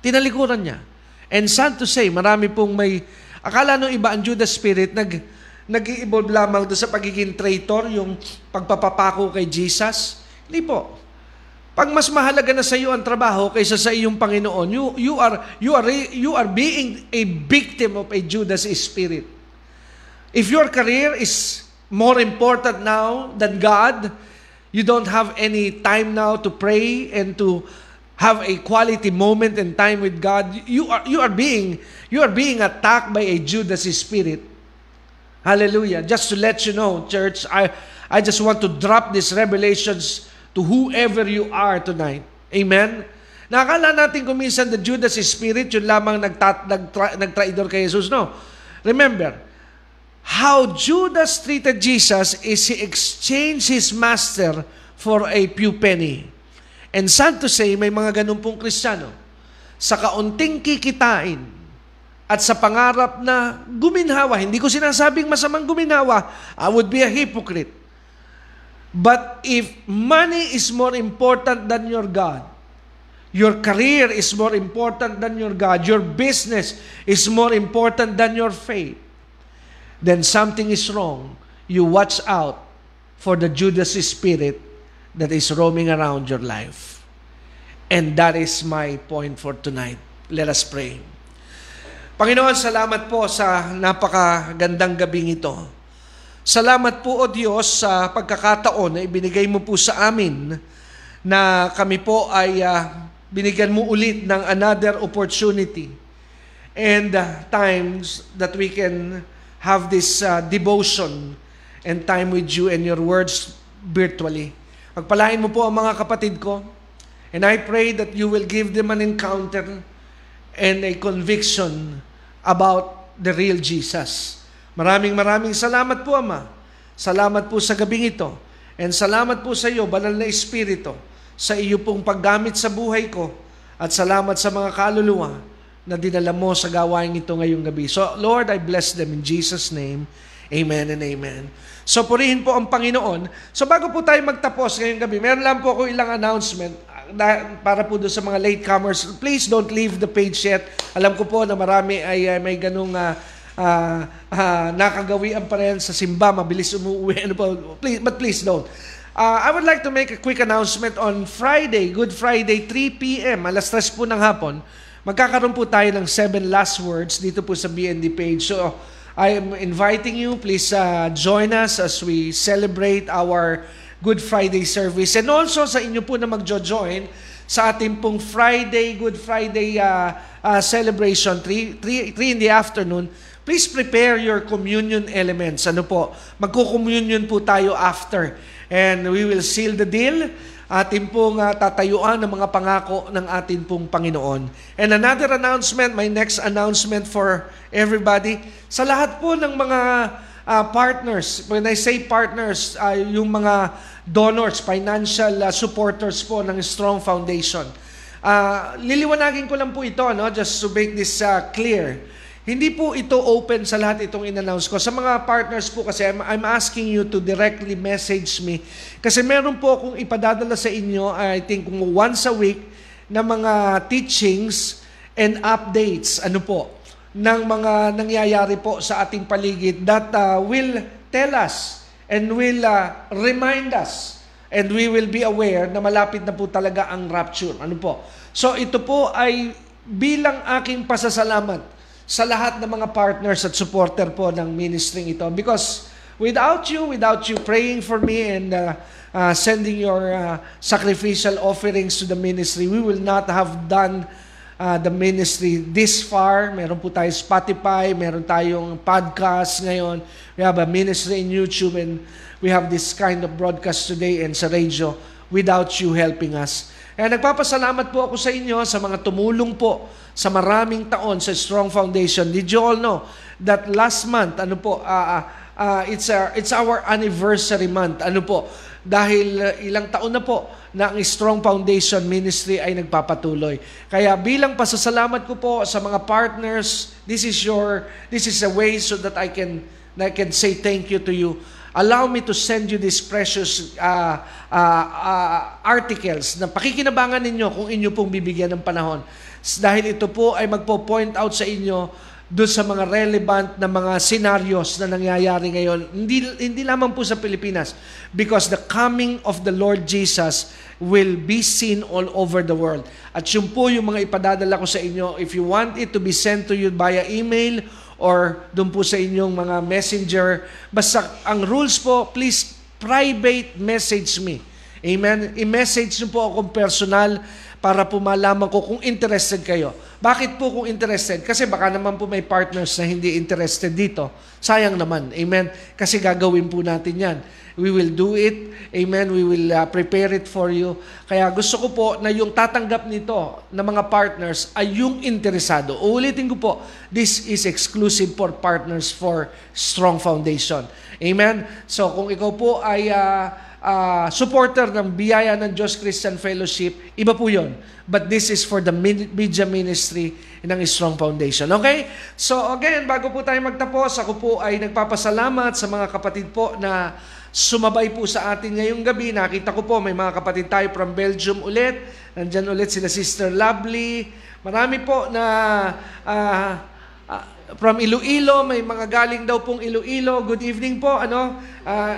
Tinalikuran niya. And sad to say, marami pong may Akala nung iba ang Judas Spirit, nag, nag-evolve lamang doon sa pagiging traitor, yung pagpapapako kay Jesus. Hindi po. Pag mas mahalaga na sa iyo ang trabaho kaysa sa iyong Panginoon, you, you, are, you, are, you are being a victim of a Judas spirit. If your career is more important now than God, you don't have any time now to pray and to have a quality moment and time with God, you are you are being you are being attacked by a Judas spirit. Hallelujah. Just to let you know, church, I I just want to drop these revelations to whoever you are tonight. Amen. Nakakala natin kuminsan the Judas spirit, yun lamang nagtra, nagtraidor kay Jesus. No. Remember, how Judas treated Jesus is he exchanged his master for a few penny. And sad to say, may mga ganun pong kristyano. Sa kaunting kikitain at sa pangarap na guminhawa, hindi ko sinasabing masamang guminhawa, I would be a hypocrite. But if money is more important than your God, your career is more important than your God, your business is more important than your faith, then something is wrong. You watch out for the Judas spirit that is roaming around your life. And that is my point for tonight. Let us pray. Panginoon, salamat po sa napakagandang gabing ito. Salamat po, O Diyos, sa pagkakataon na ibinigay mo po sa amin na kami po ay uh, binigyan mo ulit ng another opportunity and uh, times that we can have this uh, devotion and time with you and your words virtually. Pagpalain mo po ang mga kapatid ko. And I pray that you will give them an encounter and a conviction about the real Jesus. Maraming maraming salamat po, Ama. Salamat po sa gabing ito. And salamat po sa iyo, Banal na Espiritu, sa iyo pong paggamit sa buhay ko. At salamat sa mga kaluluwa na dinala mo sa gawain ito ngayong gabi. So, Lord, I bless them in Jesus' name. Amen and amen. So purihin po ang Panginoon. So bago po tayo magtapos ngayong gabi, meron lang po ako ilang announcement para po doon sa mga latecomers. Please don't leave the page yet. Alam ko po na marami ay, ay may ganung uh, uh, uh, nakagawian pa rin sa simba, mabilis umuwi. Ano po, please, but please don't. Uh, I would like to make a quick announcement on Friday, Good Friday, 3 p.m., alas 3 po ng hapon. Magkakaroon po tayo ng seven last words dito po sa BND page. So, I am inviting you, please uh, join us as we celebrate our Good Friday service. And also sa inyo po na magjo-join sa ating pong Friday, Good Friday uh, uh, celebration, 3, 3, 3 in the afternoon, please prepare your communion elements. Ano po, magko-communion po tayo after. And we will seal the deal atin pong uh, tatayuan ng mga pangako ng atin pong Panginoon. And another announcement, my next announcement for everybody, sa lahat po ng mga uh, partners, when I say partners, uh, yung mga donors, financial uh, supporters po ng Strong Foundation. Uh, liliwanagin ko lang po ito, no? just to make this uh, clear. Hindi po ito open sa lahat itong in-announce ko. Sa mga partners po kasi, I'm, I'm asking you to directly message me. Kasi meron po akong ipadadala sa inyo, I think once a week, na mga teachings and updates, ano po, ng mga nangyayari po sa ating paligid that uh, will tell us and will uh, remind us and we will be aware na malapit na po talaga ang rapture. Ano po? So ito po ay bilang aking pasasalamat sa lahat ng mga partners at supporter po ng ministry ito. Because without you, without you praying for me and uh, uh, sending your uh, sacrificial offerings to the ministry, we will not have done uh, the ministry this far. Meron po tayo Spotify, meron tayong podcast ngayon. We have a ministry in YouTube and we have this kind of broadcast today and sa radio without you helping us. Kaya nagpapasalamat po ako sa inyo sa mga tumulong po sa maraming taon sa Strong Foundation. Did you all know that last month, ano po, uh, uh, it's, our, it's our anniversary month. Ano po, dahil uh, ilang taon na po na ang Strong Foundation Ministry ay nagpapatuloy. Kaya bilang pasasalamat ko po sa mga partners, this is your, this is a way so that I can, I can say thank you to you allow me to send you these precious uh, uh, uh, articles na pakikinabangan ninyo kung inyo pong bibigyan ng panahon. Dahil ito po ay magpo-point out sa inyo doon sa mga relevant na mga scenarios na nangyayari ngayon. Hindi, hindi lamang po sa Pilipinas. Because the coming of the Lord Jesus will be seen all over the world. At yun po yung mga ipadadala ko sa inyo. If you want it to be sent to you via email or doon po sa inyong mga messenger. Basta ang rules po, please private message me. Amen? I-message niyo po akong personal para po malaman ko kung interested kayo. Bakit po kung interested? Kasi baka naman po may partners na hindi interested dito. Sayang naman. Amen? Kasi gagawin po natin yan. We will do it. Amen? We will uh, prepare it for you. Kaya gusto ko po na yung tatanggap nito na mga partners ay yung interesado. Uulitin ko po, this is exclusive for partners for Strong Foundation. Amen? So kung ikaw po ay uh, uh, supporter ng biyaya ng Diyos Christian Fellowship, iba po yon. But this is for the media ministry ng Strong Foundation. Okay? So again, bago po tayo magtapos, ako po ay nagpapasalamat sa mga kapatid po na sumabay po sa atin ngayong gabi. Nakita ko po, may mga kapatid tayo from Belgium ulit. Nandyan ulit sila Sister Lovely. Marami po na uh, uh, from Iloilo, may mga galing daw pong Iloilo. Good evening po. Ano? Uh,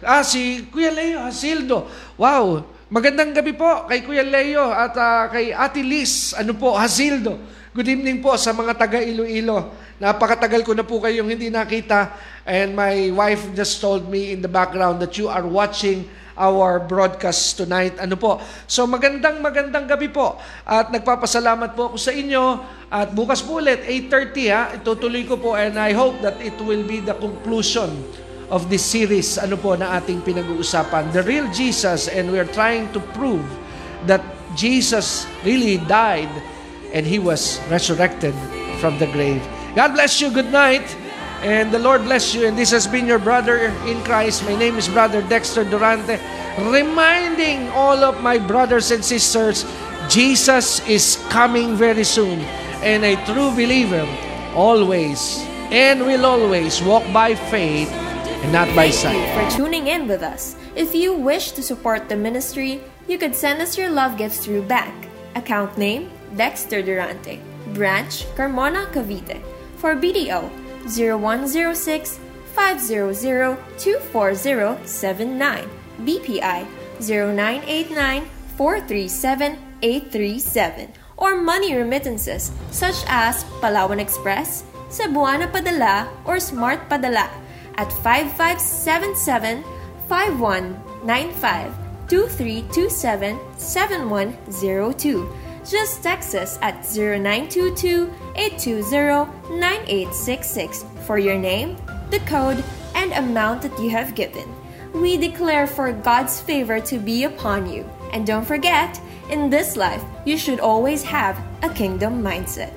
ah, si Kuya Leo Hasildo. Wow, magandang gabi po kay Kuya Leo at uh, kay Ate Liz. Ano po, Hasildo. Good evening po sa mga taga Iloilo. Napakatagal ko na po kayong hindi nakita and my wife just told me in the background that you are watching our broadcast tonight. Ano po? So magandang magandang gabi po. At nagpapasalamat po ako sa inyo. At bukas po ulit, 8.30 ha, itutuloy ko po and I hope that it will be the conclusion of this series ano po na ating pinag-uusapan. The real Jesus and we're trying to prove that Jesus really died and He was resurrected from the grave. God bless you. Good night. And the Lord bless you. And this has been your brother in Christ. My name is Brother Dexter Durante, reminding all of my brothers and sisters, Jesus is coming very soon. And a true believer always and will always walk by faith and not by sight. Thank you for tuning in with us. If you wish to support the ministry, you could send us your love gifts through bank. Account name Dexter Durante, Branch Carmona Cavite. For BDO 0106 500 24079, BPI 0989 437 837, or money remittances such as Palawan Express, Cebuana Padala, or Smart Padala at 5577 5195 2327 7102. Just text us at 0922-820-9866 for your name, the code, and amount that you have given. We declare for God's favor to be upon you. And don't forget, in this life, you should always have a kingdom mindset.